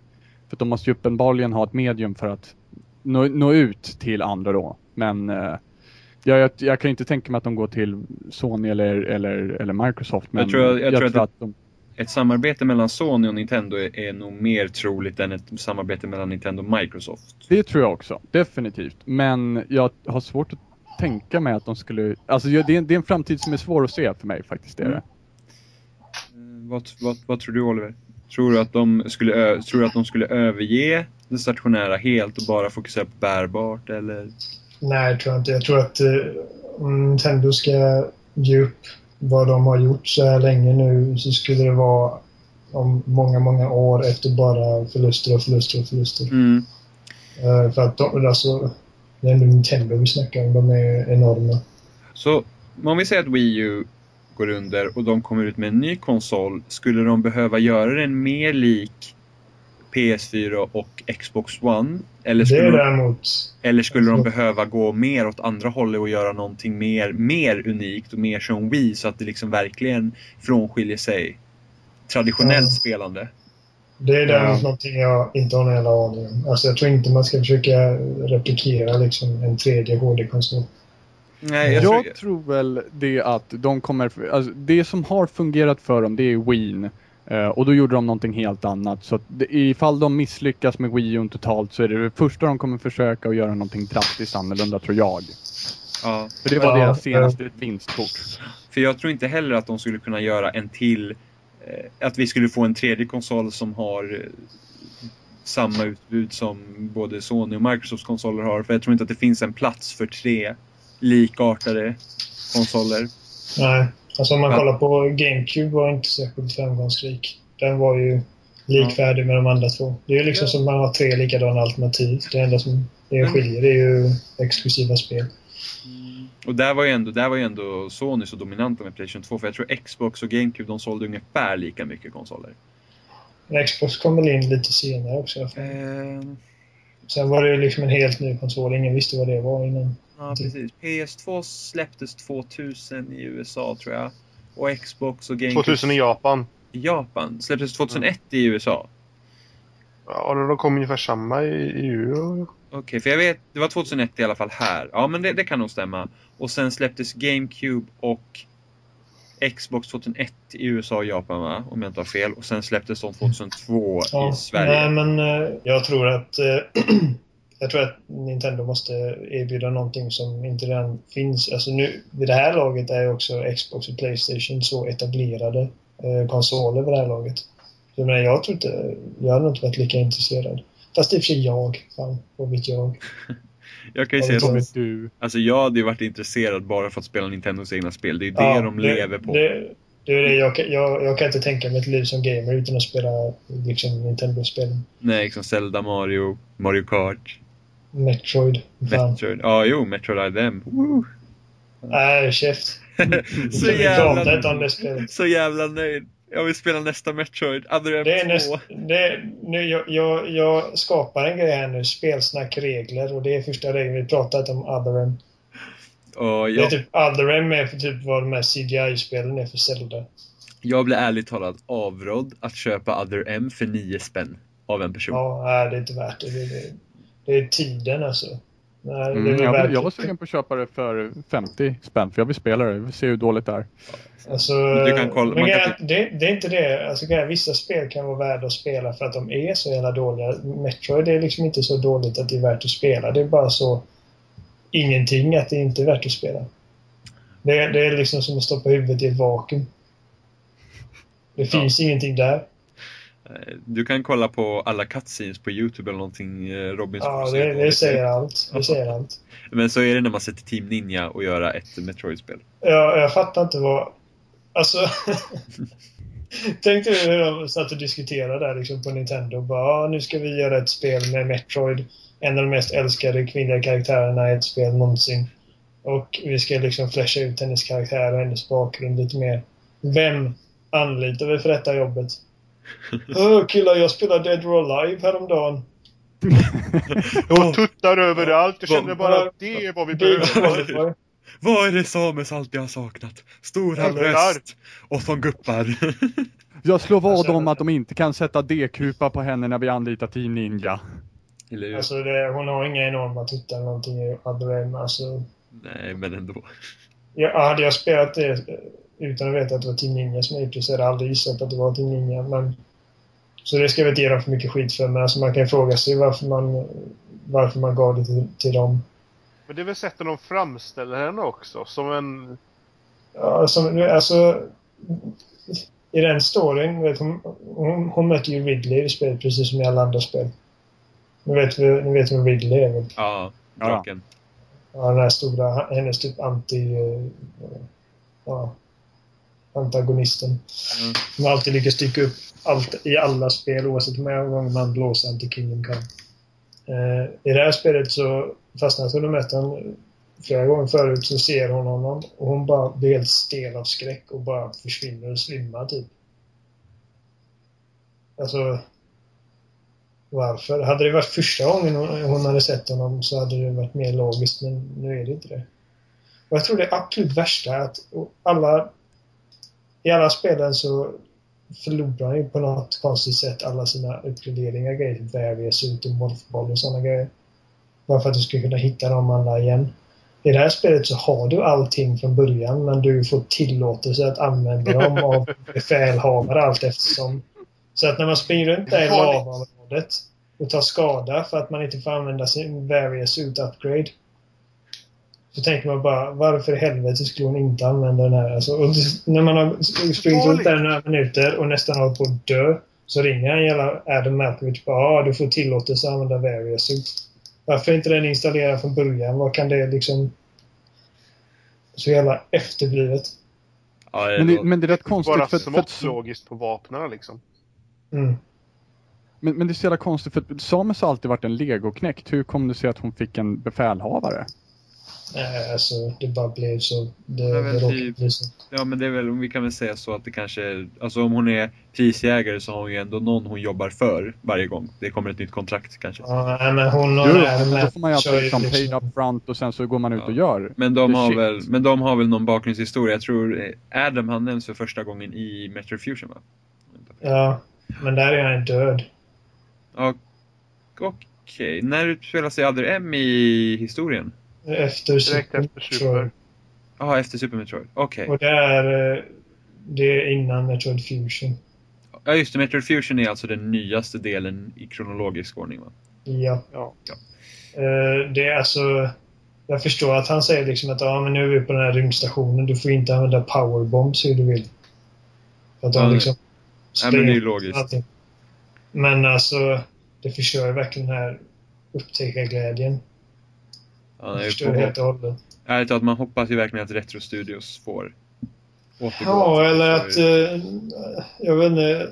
För de måste ju uppenbarligen ha ett medium för att nå, nå ut till andra då. Men eh, Ja, jag, jag kan inte tänka mig att de går till Sony eller, eller, eller Microsoft. Men Jag tror- jag tror att det- att de, Ett samarbete mellan Sony och Nintendo är, är nog mer troligt än ett samarbete mellan Nintendo och Microsoft. det tror jag också, definitivt. Men jag har svårt att tänka mig att de skulle... Alltså jag- det är, det är en framtid som är svår att se för mig faktiskt. Det är Mm. det. Eh, Vad, vad, vad tror du Oliver? Tror du, att de skulle tror du att de skulle överge det stationära helt och bara fokusera på bärbart eller? Nej, jag tror inte. Jag tror att eh, om Nintendo ska ge upp vad de har gjort så här länge nu så skulle det vara om många, många år efter bara förluster och förluster och förluster. Mm. Eh, för att de, alltså, det är ändå Nintendo vi snackar om. De är enorma. Så om vi säger att Wii U går under och de kommer ut med en ny konsol, skulle de behöva göra den mer lik PS4 och Xbox One? Eller Det skulle, är de, däremot... eller skulle de Alltså- behöva gå mer åt andra hållet och göra någonting mer, mer unikt och mer som Wii så att det liksom verkligen frånskiljer sig traditionellt Ja. spelande? Det är däremot Ja. någonting jag inte har någon jävla aning om. Alltså jag tror inte man ska försöka replikera liksom en tredje HD-konsol. Nej, jag, Jag, tror, tror väl det att de kommer... Alltså det som har fungerat för dem det är Wii. Eh, och då gjorde de någonting helt annat. Så att det, ifall de misslyckas med Wii U totalt så är det det första de kommer försöka att göra någonting drastiskt annorlunda tror jag. ja. För det var Ja, deras senaste vinstkort. För jag tror inte heller att de skulle kunna göra en till, eh, att vi skulle få en tredje konsol som har eh, samma utbud som både Sony och Microsofts konsoler har. För jag tror inte att det finns en plats för tre likartade konsoler. Nej. Alltså om man Ja. kollar på GameCube var inte särskilt framgångsrik. Den var ju likvärdig med de andra två. Det är ju liksom Ja. som man har tre likadana alternativ. Det enda som det Mm. skiljer det är ju exklusiva spel. Och där var ju ändå, där var ju ändå Sony så dominanta med Playstation 2. För jag tror Xbox och GameCube de sålde ungefär lika mycket konsoler. Men Xbox kom väl in lite senare också. Eh, Sen var det liksom en helt ny konsol. Ingen visste vad det var innan. Ja, precis. PS2 släpptes 2000 i USA tror jag. Och Xbox och GameCube 2000 i Japan. i Japan. Släpptes 2001 i USA. Ja, de kom ungefär samma i EU. Okej, för jag vet, det var 2001 i alla fall här. Ja, men det, det kan nog stämma. Och sen släpptes GameCube och Xbox 2001 i USA och Japan va? Om jag inte har fel. Och sen släpptes de 2002 i Sverige. Nej, men eh, jag tror att eh, jag tror att Nintendo måste erbjuda någonting som inte redan finns. Alltså nu, vid det här laget är ju också Xbox och Playstation så etablerade eh, konsoler vid det här laget. Så, men jag tror inte, jag hade nog inte varit lika intresserad. Fast i och för sig jag. Fan, vad vet jag? Jag kan ju säga vet att jag? Du? alltså, jag hade ju varit intresserad bara för att spela Nintendos egna spel. Det är ju det de lever på. Det, det är det. Jag, kan- jag, jag kan inte tänka mig ett liv som gamer utan att spela liksom, Nintendo-spel. Nej, liksom Zelda, Mario, Mario Kart, Metroid. Fan. Metroid. Ja, jo, Metroid M. Woo! Nej, käft. Så jävla, så jävla nöjd. Jag vill spela nästa Metroid. Other Det är M2. näst, det, nu, jag, jag, jag skapar en grej här nu. Spelsnack regler. Och det är första regeln. Vi pratat om Other M. Det är jag, typ Other M är för typ vad de här CGI-spelen är för Zelda. jag blev ärligt talat avrådd att köpa Other M för 9 spänn av en person. Ja, nej, det är inte värt det. Det, det, det är tiden alltså. Nej, det är Mm, jag, värt jag var sugen på att köpa det för 50 spänn för jag vill spela det. Vi får se hur dåligt det är. Alltså, Du kan kolla- men kan det, det är inte det. Alltså, grejen, vissa spel kan vara värda att spela för att de är så jävla dåliga. Metroid är liksom inte så dåligt att det är värt att spela. Det är bara så ingenting att det inte är värt att spela. Det, det är liksom som att stoppa huvudet i ett vakuum. Det finns ingenting där. Eh, Du kan kolla på alla cutscenes på Youtube eller någonting eh, Robin så får Ja, det, det säger allt. Det säger allt. Men så är det när man sätter Team Ninja och göra ett Metroid-spel. Jag, jag fattar inte vad... Alltså... Tänk dig hur de satt och diskuterade där liksom på Nintendo. Bara, "Ja, nu ska vi göra ett spel med Metroid. En av de mest älskade kvinnliga karaktärerna i ett spel någonsin. Och vi ska liksom flasha ut hennes karaktär och hennes bakgrund lite mer. Vem anlitar vi för detta jobbet? Åh killar, jag spelade Dead or Alive häromdagen. Och tuttar överallt. Jag kände vad- bara att det är vad vi behöver. Vad är det Samus alltid har saknat? Stora bröst och som guppar. Jag slår vad Alltså, om att de inte kan sätta D-kupa på henne när vi anlitar Team Ninja. Alltså det, hon har inga enorma tuttar eller någonting i Other M. Alltså, Nej, men ändå. Ja, hade jag spelat det utan att veta att det var Team Ninja som det så hade jag aldrig gissat att det var Team Ninja. Men, så det ska vi inte ge dem för mycket skit för. Men alltså man kan fråga sig varför man, varför man gav det till, till dem. Men det är väl sättet de framställer henne också. Som en... Ja, som, alltså, I den storyn, vet, hon, hon, hon möter ju Ridley i spelet precis som i alla andra spel. Ni vet, ni vet vem Ridley är väl? Ja, draken. Ja, den här stora, hennes typ anti... Ja, antagonisten. Mm. Som alltid lyckas dyka upp allt, i alla spel oavsett hur många gånger man blåser anti Kingdom Come. Eh, I det här spelet så, fast när hon har mött honom flera gånger förut, så ser hon honom och hon bara blir helt stel av skräck och bara försvinner och svimmar typ. Alltså... Varför? Hade det varit första gången hon hade sett honom så hade det varit mer logiskt, men nu är det inte det. Och jag tror det absolut värsta är att alla... I alla spelen så förlorar han ju på något konstigt sätt alla sina uppgraderingar, grejer, typ Various ut och Morphball och sådana grejer. Bara för att du ska kunna hitta dem alla igen. I det här spelet så har du allting från början men du får tillåtelse att använda dem av befälhavare allt eftersom. Så att när man springer runt där i lavaområdet och tar skada för att man inte får använda sin Various ut upgrade. Så tänker man bara, varför i helvete skulle hon inte använda den här? Alltså, och när man har sprungit runt där några minuter och nästan håller på att dö så ringer han jävla Adam Malkovich bara, ja du får tillåtelse att använda Various ut. Varför inte den installerad från början? Vad kan det liksom... Så jävla efterblivet. Ja, Men det, men det är rätt konstigt Bara för, för, smått för, logiskt på vapnen liksom. Mm. men, men det är så jävla konstigt för Samus har alltid varit en legoknäckt. Hur kom det sig att hon fick en befälhavare? Nej, alltså det bara blev så. Det, Ja, det men råkade typ- bli så. Ja men det är väl, vi kan väl säga så att det kanske alltså om hon är prisjägare så har hon ju ändå någon hon jobbar för varje gång. Det kommer ett nytt kontrakt kanske. Ja, nej, men hon och Jo, men då får man ju alltid liksom liksom- paid up front och sen så går man ut Ja. och gör. Men de, har shit. väl, men de har väl någon bakgrundshistoria. Jag tror eh, Adam han nämns för första gången i Metro Fusion va? Ja, men där är han död. Ja, Okej, när utspelar sig Other M i historien? Efter Direkt Super efter. Super. Jaha, efter Super Metroid. Okej. Och det är, eh, det är innan Metroid Fusion. Ja just det, Metroid Fusion är alltså den nyaste delen i kronologisk ordning va? Ja. Ja. Eh, Det är alltså... Jag förstår att han säger liksom att ja, men nu är vi på den här rymdstationen. Du får inte använda powerbombs hur du vill. Att de Ja, det- liksom... Nej men det är ju logiskt. allting. Men alltså, det förstör verkligen den här upptäckarglädjen. Det nej, förstör helt och hållet. ärligt talat, man hoppas ju verkligen att Retro Studios får återgå. Ja, eller för- att... eh, Jag vet inte.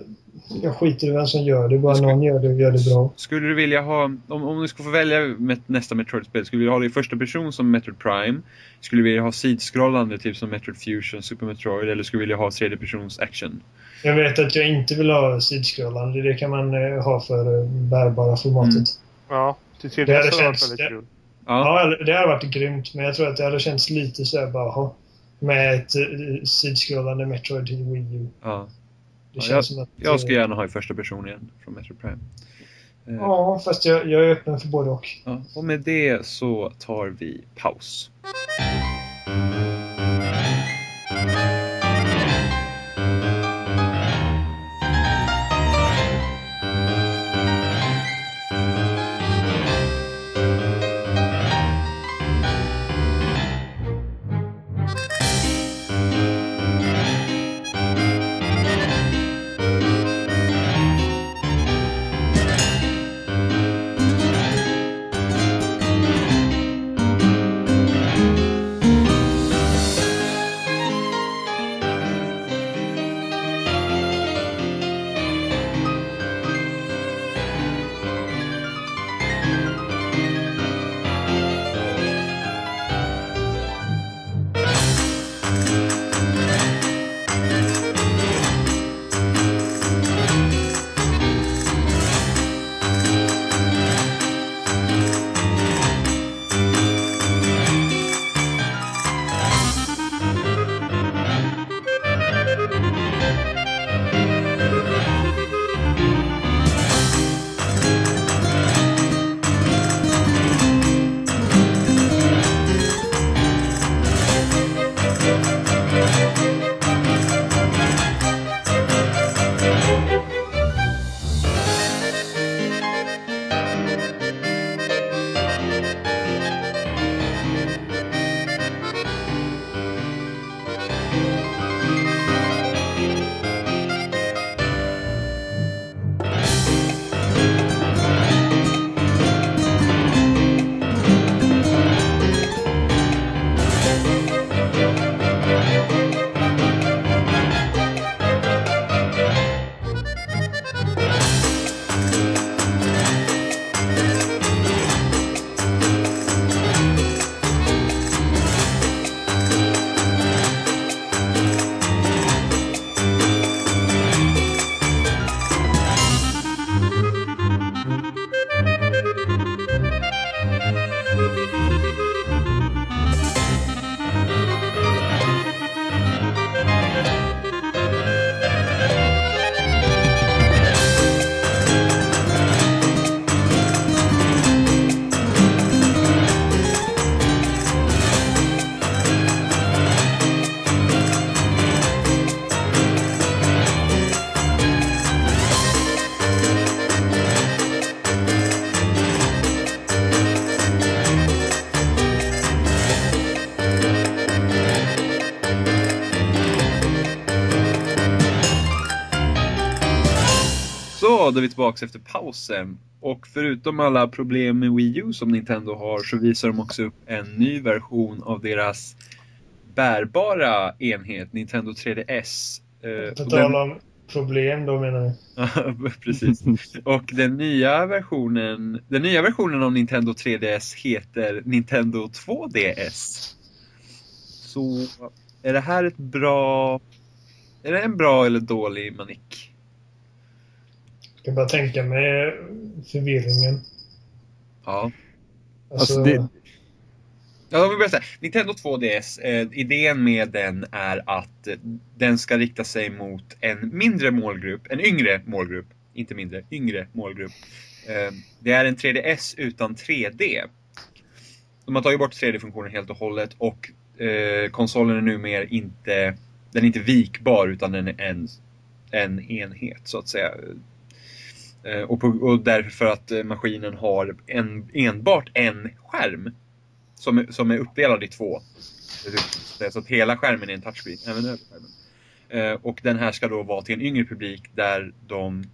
Jag skiter i vem som gör det. Bara skulle- någon gör det gör det bra. Skulle du vilja ha, om, om du skulle få välja med nästa Metroid-spel, skulle du vilja ha det i första person som Metroid Prime? Skulle du vilja ha sidskrollande typ som Metroid Fusion, Super Metroid eller skulle du vilja ha tredje persons action? Jag vet att jag inte vill ha sidskrollande. Det kan man eh, ha för eh, bärbara formatet. Mm. Ja, till Det hade 3DS hade det varit känts- väldigt kul. Ja, Ja, det hade varit grymt. Men jag tror att det hade känts lite så här bara. Med ett eh, sidskrollande Metroid till Wii U. ja. Det känns som att... Jag skulle gärna ha i första person igen från Metroid Prime. Eh, Ja, fast jag, jag är öppen för både och. ja. Och med det så tar vi paus. Är vi tillbaka efter pausen. Och förutom alla problem med Wii U som Nintendo har så visar de också upp en ny version av deras bärbara enhet, Nintendo 3DS. Eh, På tal om problem då menar du? Ja, precis. Och den nya versionen, den nya versionen av Nintendo 3DS heter Nintendo 2DS. Så är det här ett bra... Är det en bra eller dålig manik? Jag kan bara tänka mig förvirringen. Ja. Alltså, Alltså, det- Ja, om vi börjar så här. Nintendo 2DS, eh, idén med den är att den ska rikta sig mot en mindre målgrupp, en yngre målgrupp, inte mindre, yngre målgrupp. Eh, det är en 3DS utan 3D. De har tagit bort 3D-funktionen helt och hållet och eh, konsolen är numera inte, den är inte vikbar utan den är en, en enhet så att säga. Eh, och, på, och därför att eh, maskinen har en, enbart en skärm som, är- som är uppdelad i två. Så att hela skärmen är en touchscreen, även överskärmen. Eh, Och den här ska då vara till en yngre publik där de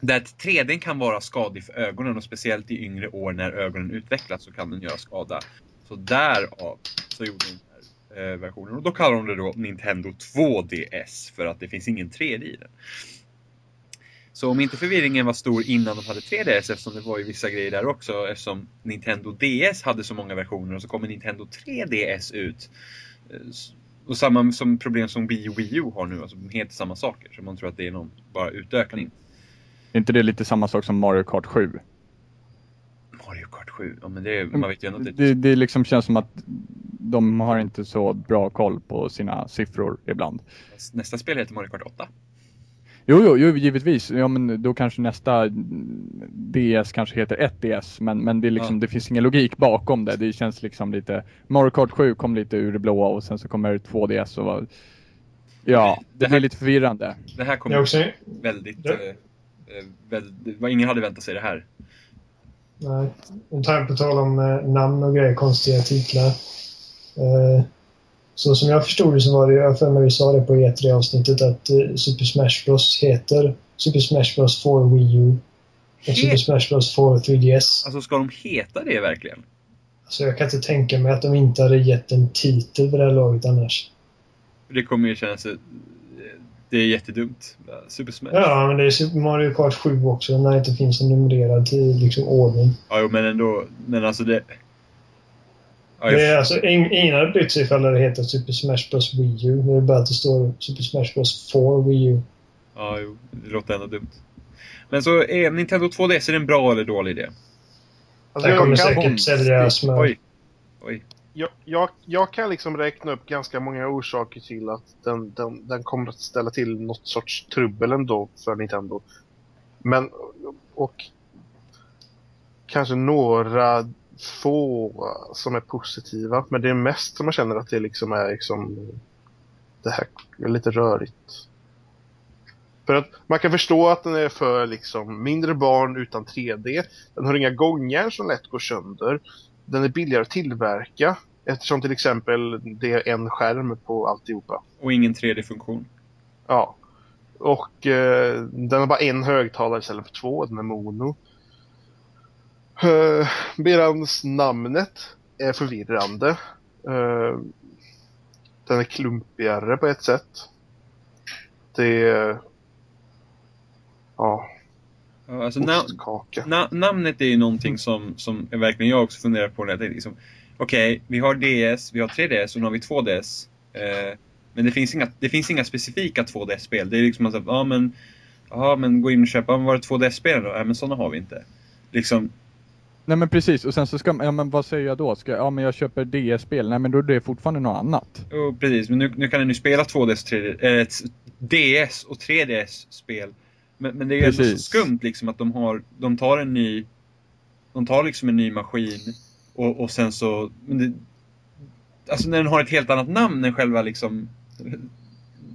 där 3D kan vara skadlig för ögonen och speciellt i yngre år när ögonen utvecklas så kan den göra skada. Så därav så gjorde de den här eh, versionen och då kallar de det då Nintendo 2DS för att det finns ingen 3D i den. Så om inte förvirringen var stor innan de hade 3DS, eftersom det var ju vissa grejer där också, eftersom Nintendo DS hade så många versioner och så kommer Nintendo 3DS ut. Eh, Och samma som problem som Wii och Wii U har nu, alltså heter samma saker. Så man tror att det är någon bara utökning. Är inte det lite samma sak som Mario Kart 7? Mario Kart 7, ja men det, man vet ju ändå att det Det, det liksom känns som att de har inte så bra koll på sina siffror ibland. Nästa spel heter Mario Kart 8. Jo, jo, jo givetvis. Ja, men då kanske nästa DS kanske heter 1DS, men, men det, är liksom, Ja. det finns ingen logik bakom det. Det känns liksom lite... Mario Kart 7 kom lite ur det blåa och sen så kommer 2DS och var... Ja, Det det här- blir lite förvirrande. Det här det är kommer också, väldigt... Ja. Eh, eh, väldigt ingen hade väntat sig det här. nej, en tanke på tal om eh, namn och grejer, konstiga titlar. Eh, så som jag förstod det så var det, jag för mig vi sa det på E3-avsnittet, att eh, Super Smash Bros heter Super Smash Bros 4 Wii U och Super Smash Bros 4 3DS. Alltså ska de heta det verkligen? Så jag kan inte tänka mig att de inte hade gett en titel vid det här laget annars. Det kommer ju kännas... eh, Det är jättedumt. Super Smash. Ja, men det är Super Mario Kart 7 också när det inte finns en numrerad till, liksom, ordning. Ja, jo, men ändå. Men alltså det... Ja, Det är alltså, ing- ingen hade brytt sig ifall det heter Super Smash Bros Wii U. Det är bara att det står Super Smash Bros 4 Wii U. ja, jo, det låter ändå dumt. Men så är Nintendo 2DS, är det en bra eller dålig idé? Alltså, Det jag, kommer kan, säkert sälja smör. Oj. Oj. jag, jag, jag kan liksom räkna upp ganska många orsaker till att den, den, den kommer att ställa till något sorts trubbel ändå för Nintendo. Men, och kanske några få som är positiva. Men det är mest som man känner att det liksom är liksom det här är lite rörigt. För att man kan förstå att den är för liksom mindre barn utan 3D. Den har inga gångar som lätt går sönder. Den är billigare att tillverka eftersom till exempel det är en skärm på alltihopa. Och ingen 3D-funktion. Ja. Och eh, den har bara en högtalare istället för två, den är mono. Uh, Medans namnet är förvirrande. Eh, den är klumpigare på ett sätt. Det är... Ja, Alltså, na ostkaka. na namnet är ju någonting som, som verkligen jag också funderar på. Liksom, Okej, vi har DS, vi har 3DS och nu har vi 2DS. Eh, men det finns inga, det finns inga specifika 2DS-spel. Det är liksom att, ja men, ja men gå in och köpa, vad var det 2DS-spelen då? Ja men sådana har vi inte. Liksom, Nej men precis, och sen så ska man, ja men vad säger jag då? Ska, ja men jag köper DS-spel, nej men då är det fortfarande något annat. Jo, precis. Men nu, nu kan den ju spela 2DS, 3D, eh, DS och 3DS-spel. Men, men det är ju ändå så skumt liksom att de har, de tar en ny, de tar liksom en ny maskin och, och sen så, men det, alltså när den har ett helt annat namn än själva liksom,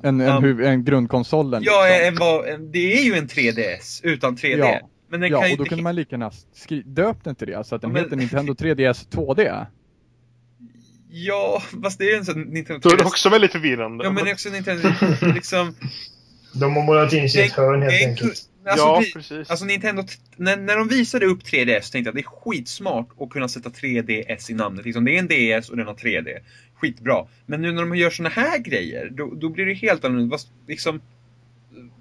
En, en, huv- en grundkonsolen. ja, liksom. en, en, det är ju en 3DS utan 3D. Ja. Men den ja, kan och då inte kunde man lika gärna skri- döpt den till det, så att den Ja, men- heter Nintendo 3DS 2D. Ja, fast det är en sån Nintendo Då är det 3DS. också väldigt förvirrande. Ja, men det är också Nintendo, liksom, De har målat in sig i ett hörn helt en enkelt. alltså, ja, precis. Alltså Nintendo, när, när de visade upp 3DS tänkte jag att det är skitsmart att kunna sätta 3DS i namnet. Liksom, det är en DS och den har 3D. Skitbra. Men nu när de gör såna här grejer, då, då blir det helt annorlunda. Vad- Liksom,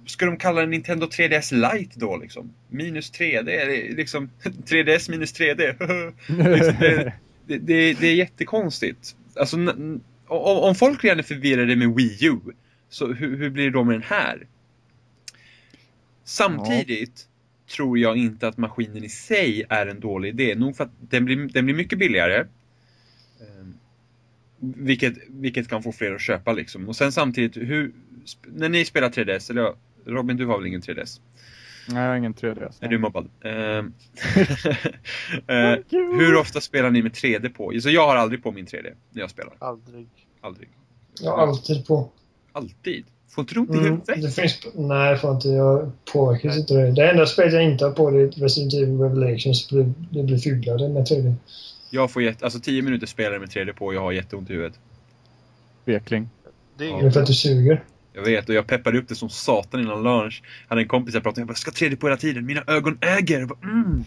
ska de kalla den Nintendo 3DS Lite då liksom? Minus 3D, det är liksom 3DS minus 3D. Liksom, det, det, det, det är jättekonstigt. Alltså, om, folk redan är förvirrade med Wii U, så hur, hur blir det då med den här? Samtidigt tror jag inte att maskinen i sig är en dålig idé. Nog för att den blir, den blir mycket billigare. Ehm, Vilket, vilket kan få fler att köpa liksom. Och sen samtidigt, hur, när ni spelar 3DS, eller ja, Robin du har väl ingen 3DS? Nej, jag har ingen 3DS. Är du mobbad? Ehm, eh, hur ofta spelar ni med 3D på? Så jag har aldrig på min 3D när jag spelar. Aldrig. Aldrig. Jag har alltid på. Alltid. Får inte du ont i Mm, huvudet? det finns, nej, jag får inte. Jag påverkas inte det. Det enda spelet jag inte har på det är Resident Evil Revelations. Det blir, det blir fulare med 3D. Jag får jätte, alltså 10 minuter spelare med 3D på och jag har jätteont i huvudet. Vekling. Det är Ja. Det är för att du suger. Jag vet och jag peppade upp det som satan innan lunch. Hade en kompis jag pratade med, jag bara, ska 3D på hela tiden, mina ögon äger. Jag bara, mm.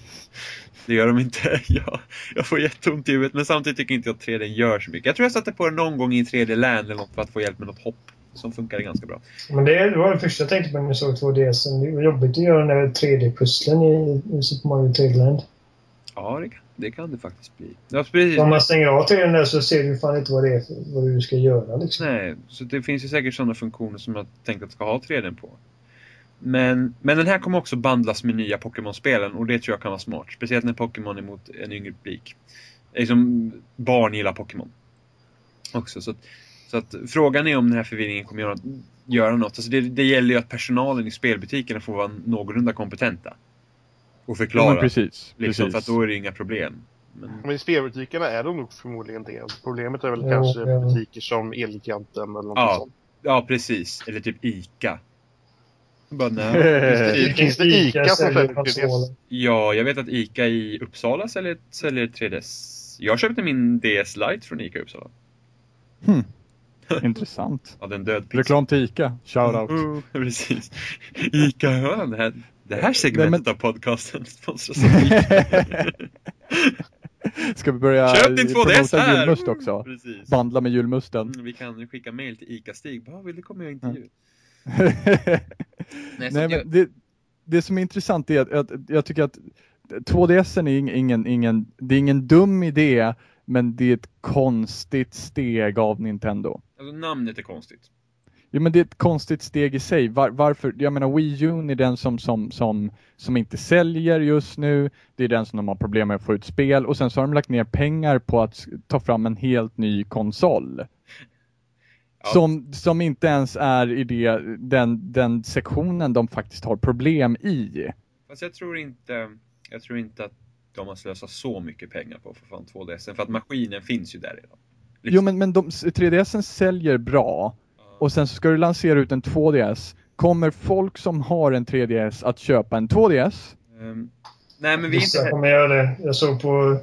Det gör de inte. Jag, jag får jätteont i huvudet men samtidigt tycker inte jag att 3D gör så mycket. Jag tror jag satte på den någon gång i 3D-land eller något för att få hjälp med något hopp. Som funkade ganska bra. Men det, det var det första jag tänkte på när jag såg 2DS. Det var jobbigt att göra den där 3D-pusslen i, i Super Mario 3D Land. Ja, det kan det, kan det faktiskt bli. Ja, precis. Om man stänger av 3D där så ser du fan inte vad det är vad du ska göra liksom. Nej, så det finns ju säkert sådana funktioner som jag tänkt att ska ha 3D på. Men, men den här kommer också bandlas med nya Pokémon-spelen och det tror jag kan vara smart. Speciellt när Pokémon är mot en yngre publik. Liksom, barn gillar Pokémon. Också, så att, så att frågan är om den här förvirringen kommer göra, göra något. Alltså det, det gäller ju att personalen i spelbutikerna får vara någorlunda kompetenta. Och Ja, förklara. men precis. liksom, precis. för att då är det inga problem. Men, Men i spelbutikerna är de nog förmodligen det. Problemet är väl Jo, kanske ja. butiker som Elgiganten eller något Ja. sånt. ja, precis. Eller typ ICA. Bara, nej. Det- Finns det Ica som säljer säljer 3DS? konsoler. Ja, jag vet att ICA i Uppsala säljer, säljer 3DS. Jag köpte min DS Lite från ICA i Uppsala. Hmm. Intressant. Ja, den död pizza. Reklam till ICA. Shoutout. Mm, precis. ICA, ja, det här, segmentet Nej, av podcasten sponsras av. Ska vi börja Köp din 2DS promota här! julmust också? Precis. Bandla med julmusten. Mm, vi kan skicka mail till ICA-Stig. Bara, vill du komma och intervju? Nej, Nej, men det, det som är intressant är att, att jag tycker att 2DS är ing- ingen, ingen, det är ingen dum idé, men det är ett konstigt steg av Nintendo. Alltså namnet är konstigt. Ja, men det är ett konstigt steg i sig. Var, varför? Jag menar Wii U är den som, som, som, som inte säljer just nu. Det är den som de har problem med att få ut spel och sen så har de lagt ner pengar på att ta fram en helt ny konsol. Ja. Som, som inte ens är i det, den, den sektionen de faktiskt har problem i. Fast jag tror inte, jag tror inte att de har slösat så mycket pengar på för fan 2DS. För att maskinen finns ju där redan. Liksom. Jo men, men de, 3DSen säljer bra och sen så ska du lansera ut en 2DS. Kommer folk som har en 3DS att köpa en 2DS? Ehm, nej men vi Vissa inte... kommer göra det. Jag såg på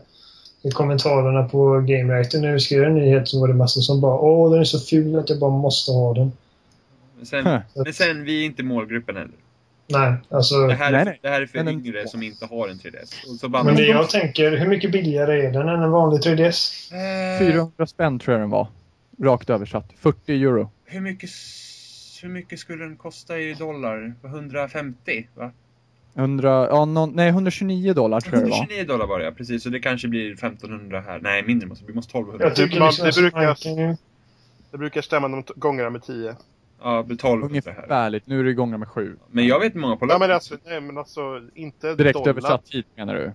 i kommentarerna på Game Reactor när vi skrev en nyhet så var det massor som bara Åh, den är så ful att jag bara måste ha den. Men sen, Huh. men sen, vi är inte målgruppen heller. Nej, alltså. Det här, Nej, är, nej. det här är för en- yngre som inte har en 3DS. Och så bara, Men det jag tänker, hur mycket billigare är den än en vanlig 3DS? Eh, 400 spänn tror jag den var. Rakt översatt. 40 euro. Hur, mycket, hur mycket skulle den kosta i dollar? 150? Va? 100, ja, någon, nej 129 dollar tror jag det var. 129 dollar var det ja, precis. Så det kanske blir 1500 här. Nej, mindre måste det bli. måste 1200. Jag tycker man- det brukar- Det brukar stämma de gångerna med 10. Ja, det blir 1200 här. Ungefärligt. Nu är det igång med sju. Men jag vet många på Ja men alltså, nej, men alltså inte Direkt dollar. översatt tid menar du?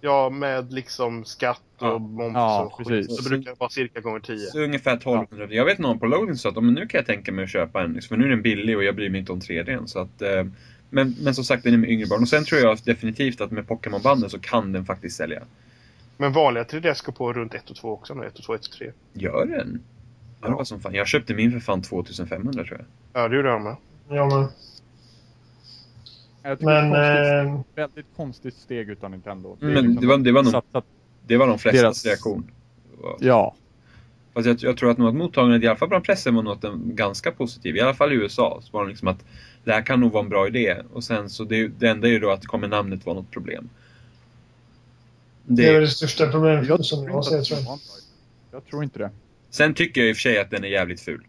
Ja, med liksom skatt och Ja. moms Ja, och skit. precis. Så brukar det vara cirka gånger 10. Så ungefär 1200. Jag vet någon på Loading sa att "Ja, men nu kan jag tänka mig att köpa en. För nu är den billig och jag bryr mig inte om 3D. Så att, eh, men, men som sagt, den är med yngre barn. Och sen tror jag definitivt att med Pokémon-banden så kan den faktiskt sälja. Men vanliga 3DS går på runt 1 och 2 också nu. 1 och 2, 1 och 3. Gör den? Ja. det var som fan. Jag köpte min för fan 2500 tror jag. Ja, det gjorde jag med. Ja, men, Jag tycker men det är ett konstigt, eh, väldigt konstigt steg utav Nintendo. Mm, Men liksom det var- det var nog- satsat- Det var de flestas Deras- reaktion. Ja. Fast jag, jag tror att nog att mottagandet, i alla fall bland pressen, var den ganska positiv. I alla fall i USA. Så var det liksom att det här kan nog vara en bra idé. Och sen så det, det enda är ju då att kommer namnet vara något problem. det är väl Det, det största problemet Jag som jag ser. Tror det jag. Jag tror inte det. sen tycker jag i och för sig att den är jävligt ful.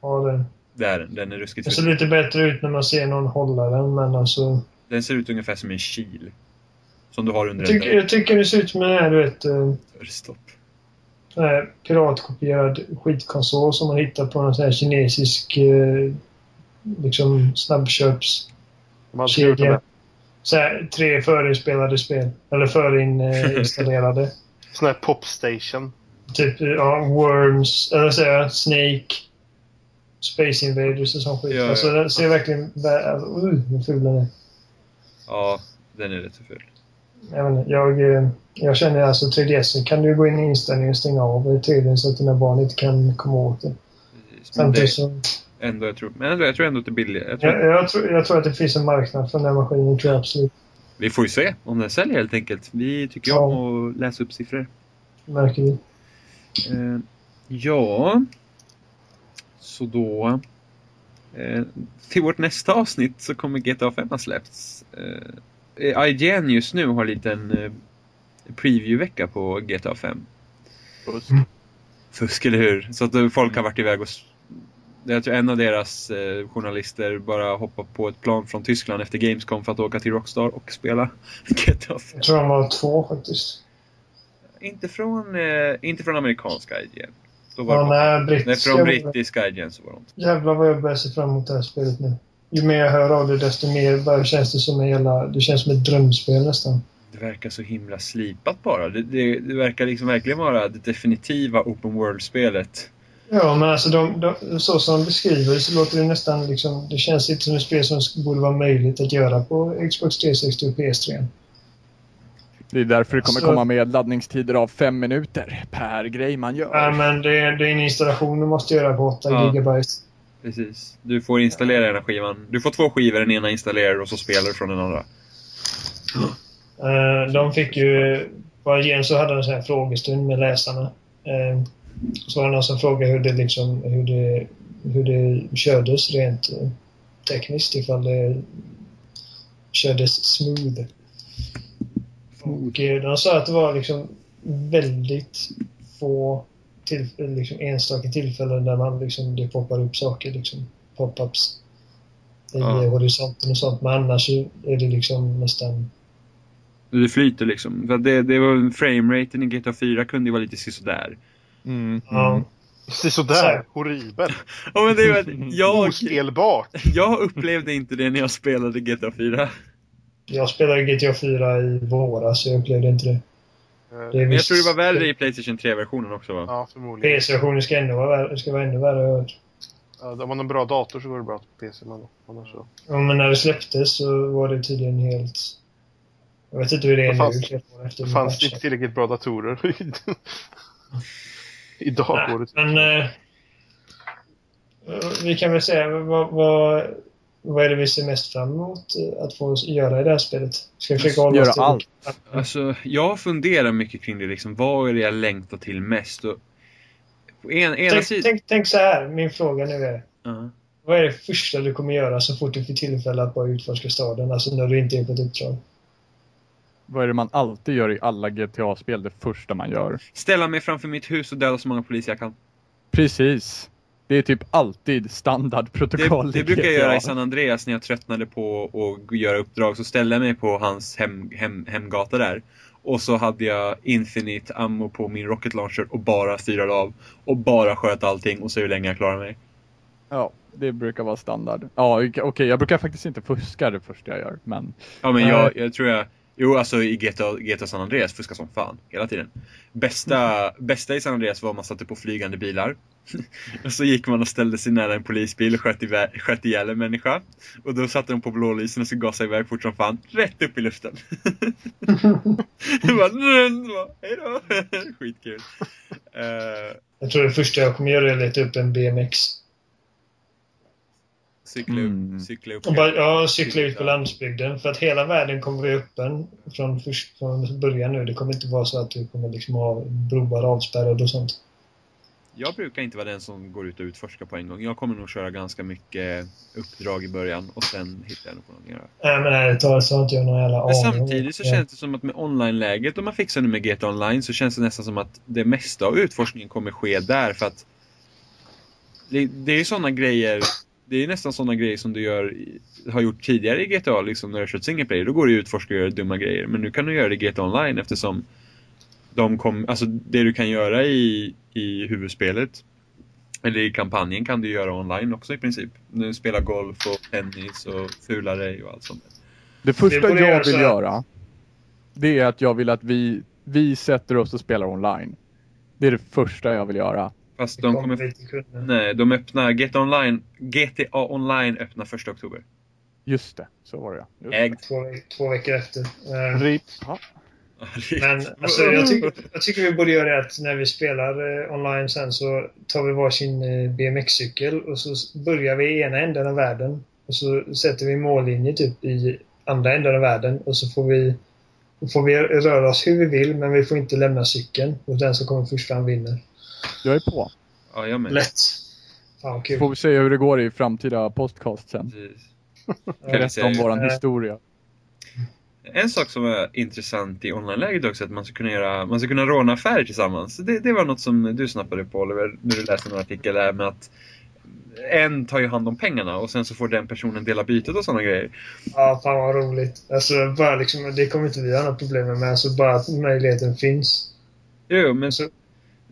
Ja, det. Det är den. Den är ruskigt Det ser ful. lite bättre ut när man ser någon hålla den, men alltså... Den ser ut ungefär som en kil. Som du har under Jag tycker, jag tycker det ser ut som en här, du vet, eh, sån här piratkopierad skitkonsol som man hittar på någon sån här kinesisk eh, liksom snabbköps... Man det. Så här, tre förinspelade spel. Eller förinstallerade. Sån här popstation. typ ja, Worms, eller så jag, Snake, Space Invaders och sån skit. Ja, ja. Alltså den ser verkligen... uh, vad ful den är. Ja, den är så ful. Jag, inte, jag, eh, jag känner alltså 3DS kan du gå in i inställningen och stänga av tvn så att dina barn inte kan komma åt det. Samtidigt så... ändå, jag tror, men ändå, jag tror ändå att det är billigt. Jag tror, Jag, jag, tror, jag tror att det finns en marknad för den här maskinen, tror jag absolut. Vi får ju se om den säljer helt enkelt. Vi tycker ju om att läsa upp siffror. Märker vi. Eh, ja, så då... Eh, till vårt nästa avsnitt så kommer GTA 5 ha släppts. Eh, IGN just nu har en liten eh, preview-vecka på GTA 5. Fusk. Fusk, eller hur? Så att eh, folk har varit iväg och... Jag tror en av deras eh, journalister bara hoppade på ett plan från Tyskland efter Gamescom för att åka till Rockstar och spela GTA 5. Jag tror de var två faktiskt. Inte från, eh, inte från amerikanska IGN. Då var Ja, de- nej, Nej, brittiska. från brittiska IGN så var de Jävlar vad jag börjar se fram emot det här spelet nu. Ju mer jag hör av det, desto mer bara känns det som en jävla... Det känns som ett drömspel nästan. Det verkar så himla slipat bara. Det, det, det verkar liksom verkligen vara det definitiva open world-spelet. Ja, men alltså de, de, så som de beskriver det så låter det nästan liksom... Det känns inte som ett spel som borde vara möjligt att göra på Xbox 360 och PS3. Det är därför det kommer Så- komma med laddningstider av fem minuter per grej man gör. Ja, men det, är- det är en installation du måste göra på 8 Ja. gigabyte. Precis. Du får installera den här skivan. Du får två skivor, den ena installerar och så spelar du från den andra. Eh, de fick ju... På IGN så hade de en här frågestund med läsarna. Eh, så var det någon som frågade hur det liksom... Hur det, hur det kördes rent eh, tekniskt ifall det kördes smooth. Och de sa att det var liksom väldigt få till, liksom enstaka tillfällen där man liksom, det poppar upp saker, liksom pop-ups i Ja. horisonten och sånt. Men annars är det liksom nästan... Det flyter liksom. För det, det var frameraten i GTA 4 kunde ju vara lite sisådär. Mm. Ja, Se sådär, Så. horribel. Ja men det var, jag, Ospelbart. jag upplevde inte det när jag spelade GTA 4. jag spelade GTA 4 i våras så jag upplevde inte det. Eh, det Men jag visst- tror det var värre i Playstation 3-versionen också va? Ja, förmodligen. PS-versionen ska ännu vara värre, ska vara ännu värre. Ja, om man har en bra dator så går det bra på PC, men annars så. Ja, men när det släpptes så var det tydligen helt... Jag vet inte hur det är Det fanns- nu. Det fanns patchen. inte tillräckligt bra datorer. Idag går det Men eh, vi kan väl säga, vad, vad, vad är det vi ser mest fram emot eh, att få göra i det här spelet? Ska vi försöka hålla Göra oss till allt. Alltså, jag funderar mycket kring det liksom. Vad är det jag längtar till mest? Och på en, ena Tänk, sidan... tänk, tänk så här, min fråga nu är. Ja. Vad är det första du kommer göra så fort du får tillfälle att bara utforska staden? Alltså när du inte är på ett uppdrag. Vad är det man alltid gör i alla GTA-spel? Det första man gör. Ställa mig framför mitt hus och döda så många poliser jag kan. Precis. Det är typ alltid standardprotokoll Det, det brukar jag göra i San Andreas när jag tröttnade på att göra uppdrag. Så ställde jag mig på hans hem, hem, hemgata där. Och så hade jag infinite ammo på min rocket launcher och bara styrade av. Och bara sköt allting och så hur länge jag klarar mig. Ja, det brukar vara standard. Ja, okej, jag brukar faktiskt inte fuska det första jag gör, men Ja men jag, jag tror jag... Jo alltså i GTA, GTA San Andreas fuskar som fan. Hela tiden. Bästa, bästa i San Andreas var att man satte på flygande bilar. och så gick man och ställde sig nära en polisbil och sköt, iväg, sköt ihjäl en människa. Och då satte de på blålysen och så gasade iväg fort som fan. Rätt upp i luften. bara, bara hejdå. Skitkul. Uh, Jag tror det första jag kommer göra är att leta upp en BMX. Cykla Mm. cykla upp. Bara, ja, cykla ut på landsbygden. För att hela världen kommer bli öppen från, först, från början nu. Det kommer inte vara så att du kommer liksom ha broar avspärrade och sånt. Jag brukar inte vara den som går ut och utforskar på en gång. Jag kommer nog köra ganska mycket uppdrag i början och sen hittar jag nog på något att göra. Nej men ärligt talat så har inte jag någon jävla aning. Samtidigt så känns det som att med online-läget, om man fixar nu med GTA Online, så känns det nästan som att det mesta av utforskningen kommer ske där för att det, det är ju sådana grejer det är nästan sådana grejer som du gör, har gjort tidigare i GTA, liksom när du har kört single player. Då går du ut, utforska och gör dumma grejer. Men nu kan du göra det i GTA Online eftersom de kom, alltså det du kan göra i, i huvudspelet eller i kampanjen kan du göra online också i princip. Du spelar golf och tennis och fula dig och allt sånt där. Det första borde jag vill här. göra, det är att jag vill att vi, vi sätter oss och spelar online. Det är det första jag vill göra. Fast de kommer inte. Nej, de öppnar GTA Online, GTA Online öppnar första oktober. Just det, så var det ja. Två, två veckor efter. Eh, RIP. Men alltså, jag, tycker, jag tycker vi borde göra det att när vi spelar eh, online sen så tar vi varsin eh, BMX-cykel och så börjar vi i ena änden av världen. Och så sätter vi mållinje typ i andra änden av världen och så får vi, får vi röra oss hur vi vill men vi får inte lämna cykeln. Och den som kommer först fram vinner. Jag är på. Ja, jag med. Lätt! Fan kul. Får vi se hur det går i framtida podcast sen. Berätta om våran historia. En sak som är intressant i online-läget också att man ska kunna, göra, man ska kunna råna affärer tillsammans. Det, det var något som du snappade på Oliver, när du läste en artikel där med att en tar ju hand om pengarna och sen så får den personen dela bytet och sådana grejer. Ja, fan vad roligt. Alltså, bara liksom, det kommer inte vi ha några problem med, men alltså bara att möjligheten finns. Jo, men Så,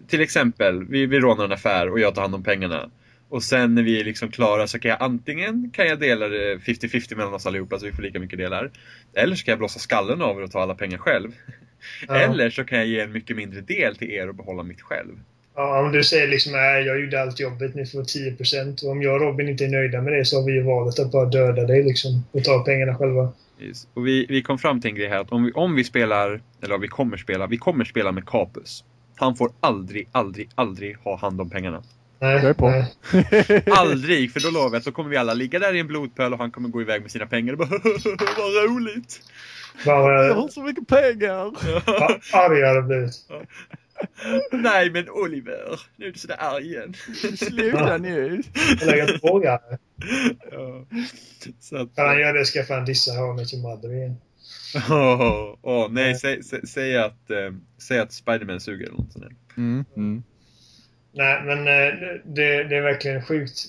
till exempel, vi, vi rånar en affär och jag tar hand om pengarna. Och sen när vi är liksom klara så kan jag antingen kan jag dela det 50-50 mellan oss allihopa så vi får lika mycket delar. Eller så kan jag blåsa skallen av er och ta alla pengar själv. ja. Eller så kan jag ge en mycket mindre del till er och behålla mitt själv. Ja, om du säger liksom nej, jag gjorde allt jobbet, ni får 10% och om jag och Robin inte är nöjda med det så har vi ju valet att bara döda dig liksom och ta pengarna själva. Yes. Och vi, vi kom fram till en grej här att om vi, om vi spelar, eller vi kommer spela, vi kommer spela med Capus. Han får aldrig, aldrig, aldrig ha hand om pengarna. Nej, Jag är på. nej. Aldrig! För då lovar jag då kommer vi alla ligga där i en blodpöl och han kommer gå iväg med sina pengar och bara vad roligt! Bara Jag har så mycket pengar! ja, arg det blivit. Nej men Oliver, nu är du sådär arg igen. Sluta nu! Lägga på ja. ja. Så att, Kan han göra det ska fan dissa How I Met Your Mother igen. Åh, åh, nej, säg, säg, säg att, eh, säg att Spiderman suger eller något sånt. Mm, mm. Nej, men eh, det, det är verkligen sjukt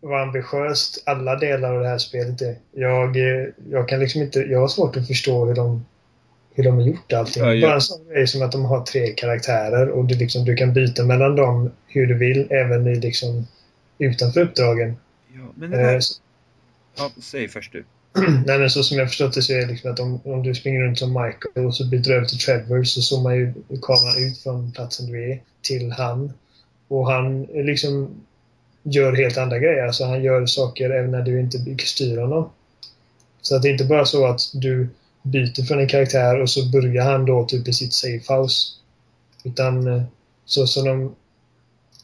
vad ambitiöst alla delar av det här spelet är. Jag, eh, jag kan liksom inte... Jag har svårt att förstå hur de, hur de har gjort allting. Ja, ja. Bara en sån grej som att de har tre karaktärer och du, liksom, du kan byta mellan dem hur du vill, även i liksom utanför uppdragen. Ja, men det Eh, där, så- ja, säg först du. Nej, men så som jag förstått det så är det liksom att om, om du springer runt som Michael och så byter du över till Trevor så zoomar ju kameran ut från platsen du är till han. Och han liksom gör helt andra grejer. Alltså han gör saker även när du inte styr honom. Så att det är inte bara så att du byter från en karaktär och så börjar han då typ i sitt Safehouse. Utan eh, så som de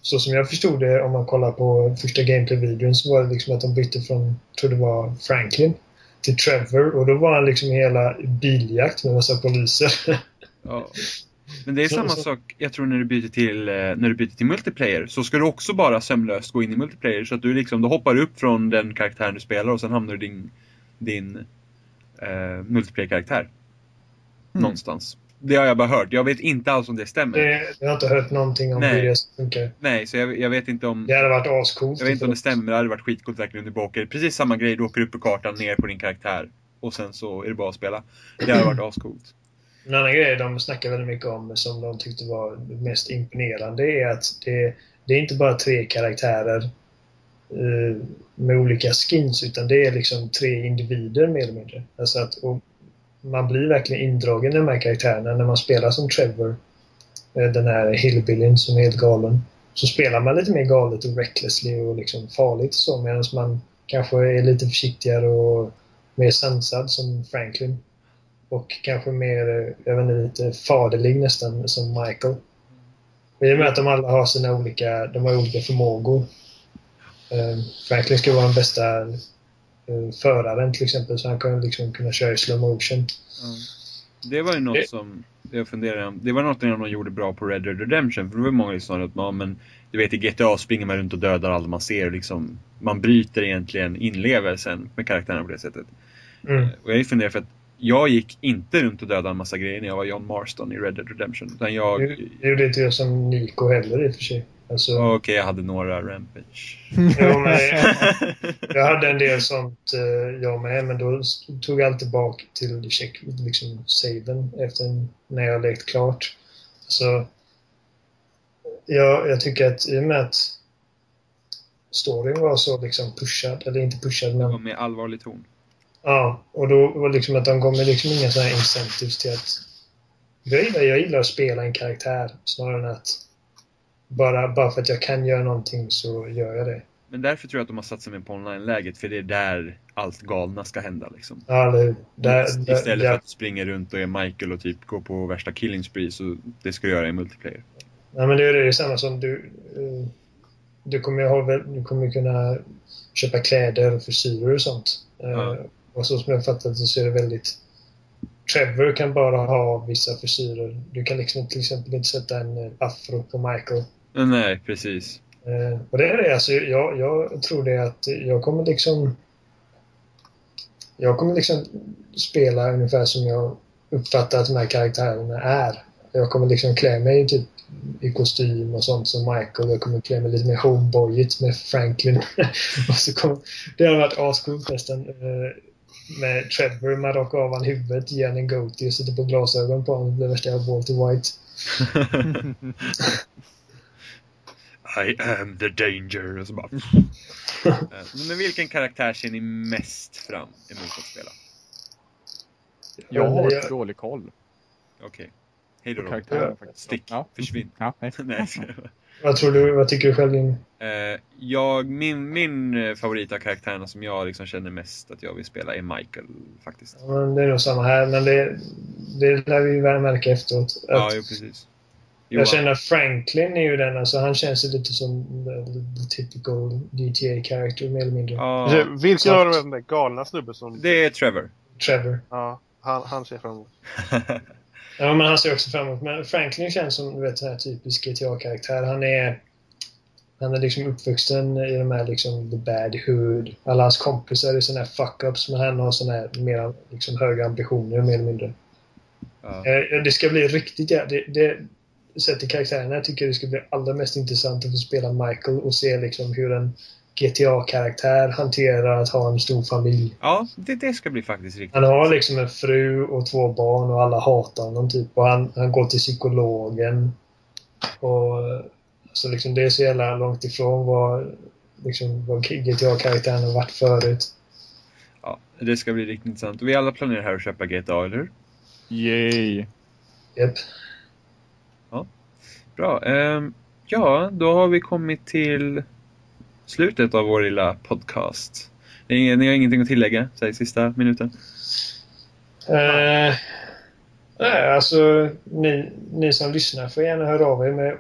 så som jag förstod det om man kollar på första gameplay-videon så var det liksom att de bytte från, jag tror det var Franklin, till Trevor och då var han liksom hela biljakt med massa poliser. Ja. Men det är Så- samma så- sak, jag tror när du byter till, eh, när du byter till multiplayer, så ska du också bara sömlöst gå in i multiplayer. Så att du liksom, du hoppar upp från den karaktären du spelar och sen hamnar du i din, din eh, multiplayer-karaktär. Någonstans. Det har jag bara hört. Jag vet inte alls om det stämmer. Det, jag har inte hört någonting om Nej. hur det funkar. Nej, så jag, jag vet inte om... Det hade varit ascoolt. Jag vet inte om det stämmer, det hade varit skitcoolt verkligen om du bara åker precis samma grej, du åker upp på kartan, ner på din karaktär. Och sen så är det bara att spela. Det hade varit ascoolt. En annan grej de snackar väldigt mycket om som de tyckte var mest imponerande är att det, det är inte bara tre karaktärer eh, med olika skins utan det är liksom tre individer mer eller mindre. Alltså att, och man blir verkligen indragen i de här karaktärerna när man spelar som Trevor. Eh, den här hillbillyn som är helt galen. Så spelar man lite mer galet och recklessly och liksom farligt så medan man kanske är lite försiktigare och mer sansad som Franklin. Och kanske mer, eh, jag vet inte, lite faderlig nästan som Michael. Och I och med att de alla har sina olika, de har olika förmågor. Eh, Franklin ska vara den bästa föraren till exempel så han kan liksom kunna köra i slow motion. Det var ju något Det- som jag funderade om. Det var något de gjorde bra på Red Dead Redemption. För det var många som sa att ja, men du vet i GTA springer man runt och dödar alla man ser. Liksom, man bryter egentligen inlevelsen med karaktärerna på det sättet. Mm. Och jag funderar för att jag gick inte runt och dödade en massa grejer när jag var John Marston i Red Dead Redemption. Utan jag, det gjorde inte jag som Nico heller i och för sig. Alltså, Okej, jag hade några Rampage. jo, men, jag hade en del sånt eh, jag med, men då tog jag alltid bak till check, liksom, saven efter när jag lekt klart. Så jag, jag tycker att i och med att storyn var så liksom pushad, eller inte pushad, Det var men med allvarlig ton. ja, och då var det liksom att de gav mig liksom inga sådana incentives till att jag gillar, jag gillar att spela en karaktär snarare än att bara, bara för att jag kan göra någonting så gör jag det. Men därför tror jag att de har satsat mer på online-läget, för det är där allt galna ska hända liksom. Ja, hur? Där, där, Istället ja. för att springa runt och är Michael och typ gå på värsta killing spree, så det ska du göra i multiplayer. Ja, men det är det samma som du... eh, Du kommer ju ha du kommer ju kunna köpa kläder och frisyrer och sånt. Eh, Ja. Och så som jag fattat det så är det väldigt... Trevor kan bara ha vissa frisyrer. Du kan liksom till exempel inte sätta en afro på Michael. Men nej, precis. Eh, Och det är det. Alltså, jag, jag tror det att jag kommer liksom... Jag kommer liksom spela ungefär som jag uppfattar att de här karaktärerna är. Jag kommer liksom klä mig typ i kostym och sånt som Michael. Jag kommer klä mig lite mer homeboyigt med Franklin. och så kommer, det hade varit ascoolt nästan. eh, Med Trevor, man rakar av han huvudet, ger han en goatee och sätter på glasögon på honom. Det värsta jag Walter White. I am the danger. Och så bara... Eh, Men vilken karaktär ser ni mest fram emot att spela? Jag Ja, har jag- dålig koll Okej. Hej då Robert. faktiskt. Stick. Ja. Försvinn. Ja, nej. Nej. Vad tror du? Vad tycker du själv? Eh, jag, min, min eh, favorit av karaktärerna som jag liksom känner mest att jag vill spela är Michael faktiskt. Ja, men det är nog samma här, men det, det lär vi väl märka efteråt. Att Ja, jo precis. Jag känner Franklin är ju den, alltså han känns ju lite som the, the typical GTA-character mer eller mindre. Ja, Alltså, Vilken av de där galna snubben som... det är Trevor. Trevor. Ja, han, han ser fram emot. Ja, men han ser också framåt. Men Franklin känns som du vet, en här typisk GTA-karaktär. Han är han är liksom uppvuxen i de här liksom the bad hood. Alla hans kompisar är såna här fuck-ups, men han har såna här mer liksom höga ambitioner mer eller mindre. ja. Eh, Det ska bli riktigt ja, det, det, Sett till karaktärerna tycker jag det ska bli allra mest intressant att få spela Michael och se liksom hur en GTA-karaktär hanterar att ha en stor familj. ja, det, det ska bli faktiskt riktigt Han har liksom en fru och två barn och alla hatar honom typ. Och han, han går till psykologen. Och så liksom det är så jävla långt ifrån vad, liksom, vad GTA-karaktären har varit förut. Ja, det ska bli riktigt intressant. Och vi alla planerar här att köpa GTA, eller hur? Yay! Japp. Bra. Ehm, ja, då har vi kommit till slutet av vår lilla podcast. Ni, ni har ingenting att tillägga, säg sista minuten. Eh, nej, alltså ni, ni som lyssnar får gärna höra av er med,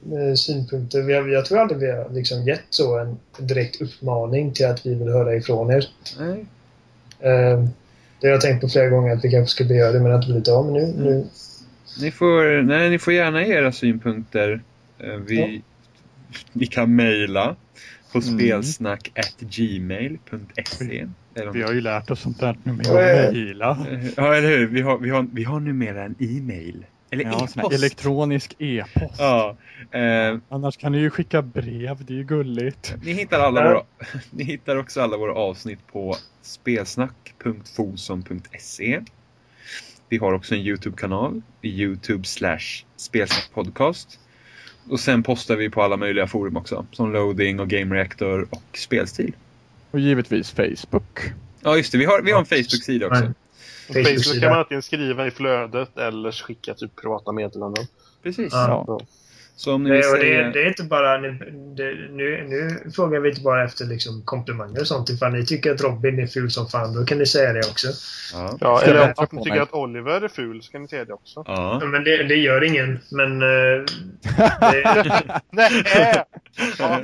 med synpunkter. Vi har, jag tror aldrig vi har liksom gett så en direkt uppmaning till att vi vill höra ifrån er. Nej. Eh, det har jag tänkt på flera gånger att vi kanske skulle göra det men det har inte. Men nu, nu Ni får, nej, ni får gärna ge era synpunkter. Eh, Vi, Ni kan mejla på Mm. spelsnack.gmail.se. Vi har ju lärt oss sånt där nu med Ja, ja. att mejla. Eh, Ja, eller hur? Vi har, vi har, vi har numera en e-mail. Eller Ja, e-post. elektronisk e-post. Ja. Eh, Annars kan ni ju skicka brev, det är ju gulligt. Ni hittar, alla Ja. våra, ni hittar också alla våra avsnitt på spelsnack.foson.se. Vi har också en Youtube-kanal, Youtube slash spelsnackpodcast. Och sen postar vi på alla möjliga forum också, som Loading och Game Reactor och Spelstil. Och givetvis Facebook. Ja, just det, vi har, vi har en Facebook-sida också. Nej. Facebook Facebook-sida. kan man antingen skriva i flödet eller skicka typ privata meddelanden. Precis. Ja. Ja. Så om ni Nej, och det, det är inte bara... Nu, det, nu, nu frågar vi inte bara efter liksom komplimanger och sånt. Ifall ni tycker att Robin är ful som fan, då kan ni säga det också. Ja. Ja, eller om ni tycker att Oliver är ful så kan ni säga det också. Ja. Men det, det gör ingen. Men... eh, det, Nej! Ja,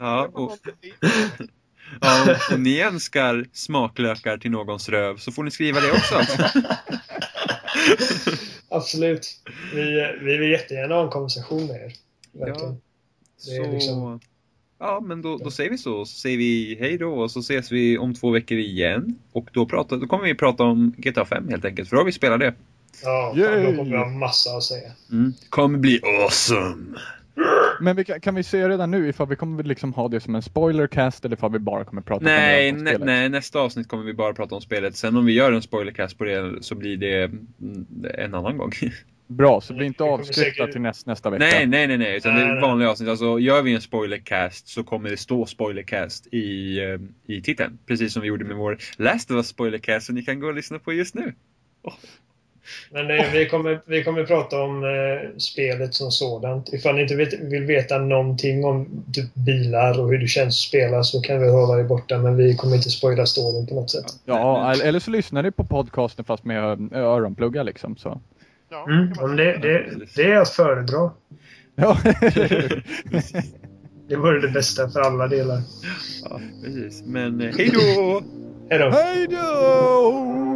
Ja, och- Ja, om ni önskar smaklökar till någons röv så får ni skriva det också. Absolut. Vi, vi vill jättegärna ha en konversation med er. Verkligen. Det är Så, liksom- ja, men då, då säger vi så. Så säger vi hej då och så ses vi om två veckor igen. Och då, pratar, då kommer vi prata om GTA 5 helt enkelt, för då har vi spelat det. Ja, fan, då kommer vi ha massa att säga. Mm. Det kommer bli awesome! Men vi kan, kan vi säga redan nu ifall vi kommer liksom ha det som en spoilercast eller ifall vi bara kommer prata Nej, om spelet? nej, nästa avsnitt kommer vi bara prata om spelet. Sen om vi gör en spoilercast på det så blir det mm, en annan gång. Bra, så bli inte avskräckta säkert- till näst, nästa vecka. nej, nej, nej, nej, utan det är vanliga avsnitt. Alltså gör vi en spoilercast så kommer det stå spoilercast i, eh, i titeln. Precis som vi gjorde med vår Last of Us spoilercast som ni kan gå och lyssna på just nu. Men eh, vi, kommer, vi kommer prata om eh, spelet som sådant. Ifall ni inte vet, vill veta någonting om typ bilar och hur det känns att spela så kan vi hålla det borta. Men vi kommer inte spoila storyn på något sätt. Ja, eller- så lyssnar ni på podcasten fast med ö- öronpluggar liksom. Så. Ja, Mm, det, det, det är att föredra. Ja. Det vore det bästa för alla delar. Ja, precis. Men eh, hej då! Hej då!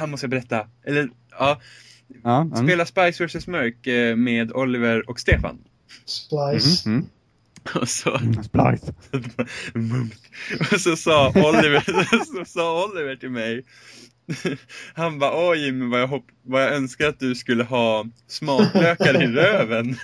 Här måste jag berätta. Eller, ja. Ja, mm. Spela Spice vs Mörk eh, med Oliver och Stefan. Splice. Mm, Och så, mm. Splice. Och så sa Oliver, så sa Oliver till mig. Han bara, åh Jimmy vad jag, hopp, vad jag önskar att du skulle ha smaklökar i röven.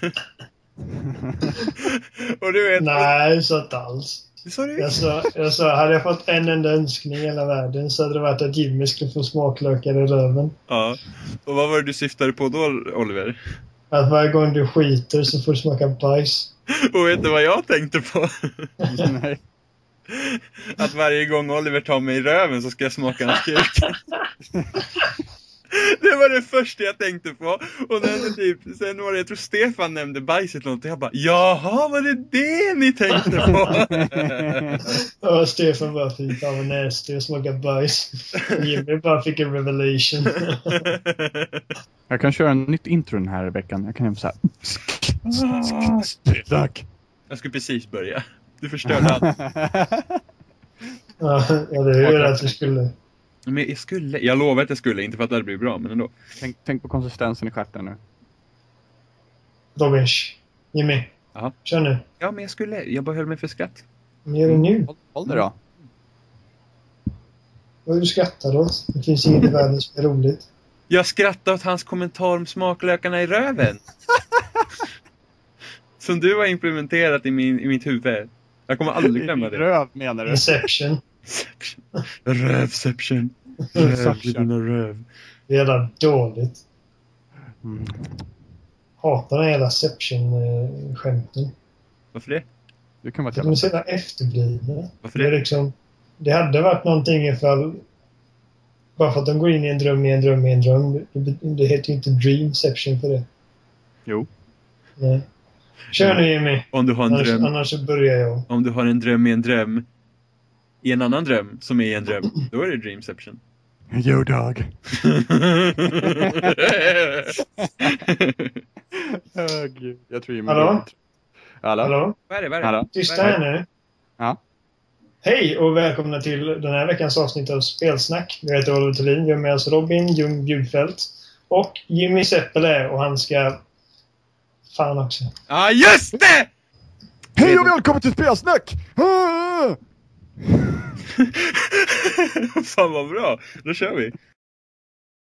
och du vet... Nej, så inte alls. Det sa du Jag sa, jag sa, hade jag fått en enda önskning i hela världen så hade det varit att Jimmy skulle få smaklökar i röven. Ja. Och vad var det du syftade på då, Oliver? Att varje gång du skiter så får du smaka bajs. Och vet du vad jag tänkte på? Nej. Att varje gång Oliver tar mig i röven så ska jag smaka hans kuk. Det var det första jag tänkte på. Och sen, typ, sen var det, jag tror Stefan nämnde bajset något och jag bara Jaha, var det det ni tänkte på? Och Stefan bara, fy fan vad nasty, jag smakar bajs. Jimmy bara fick en revelation. Jag kan köra en nytt intro den här veckan. Jag kan göra så här. Tack. Jag skulle precis börja. Du förstörde allt. Ja, ja, det är ju att du skulle... Men jag skulle, jag lovar att jag skulle, inte för att det blivit bra, men ändå. Tänk, tänk på konsistensen i stjärten nu. Robin, sh. Jimmy. Ja. Kör nu. Ja, men jag skulle, jag bara höll mig för skratt. Gör det nu. Håll, håll det då. Vad är du skrattar åt? Det finns inget i världen som är roligt. Jag skrattade åt hans kommentar om smaklökarna i röven. Som du har implementerat i, min, i mitt huvud. Jag kommer aldrig glömma det. Röv menar du? Inception. Rövception. Röv i dina röv. Det är jävla dåligt. Mm. Hatar den jävla Inception-skämten. Varför det? Du kan vara De är så jävla efterblivna. Varför Det, är det? liksom, det hade varit någonting ifall... Bara för att de går in i en dröm, i en dröm, i en dröm. Det, det heter ju inte Dreamception för det. Jo. Nej. Kör nu Jimmy. Om du har en Annars, dröm, annars så börjar jag. om du har en dröm i en dröm. I en annan dröm som är i en dröm. Då är det dreamception. Yo dog. Gud. Jag tror Jimmy... Hallå? Hallå? Hallå? Vad är det? Vad är det? Hallå? Tysta är här nu. Ja. Hej och välkomna till den här veckans avsnitt av Spelsnack. Jag heter Oliver Thulin. Vi har med oss Robin Ljung Bjudfeldt och Jimmy Seppele och han ska... Fan också. Ja, ah, just det! Hej och välkommen till Spelsnack! Ah! Fan vad bra. Då kör vi.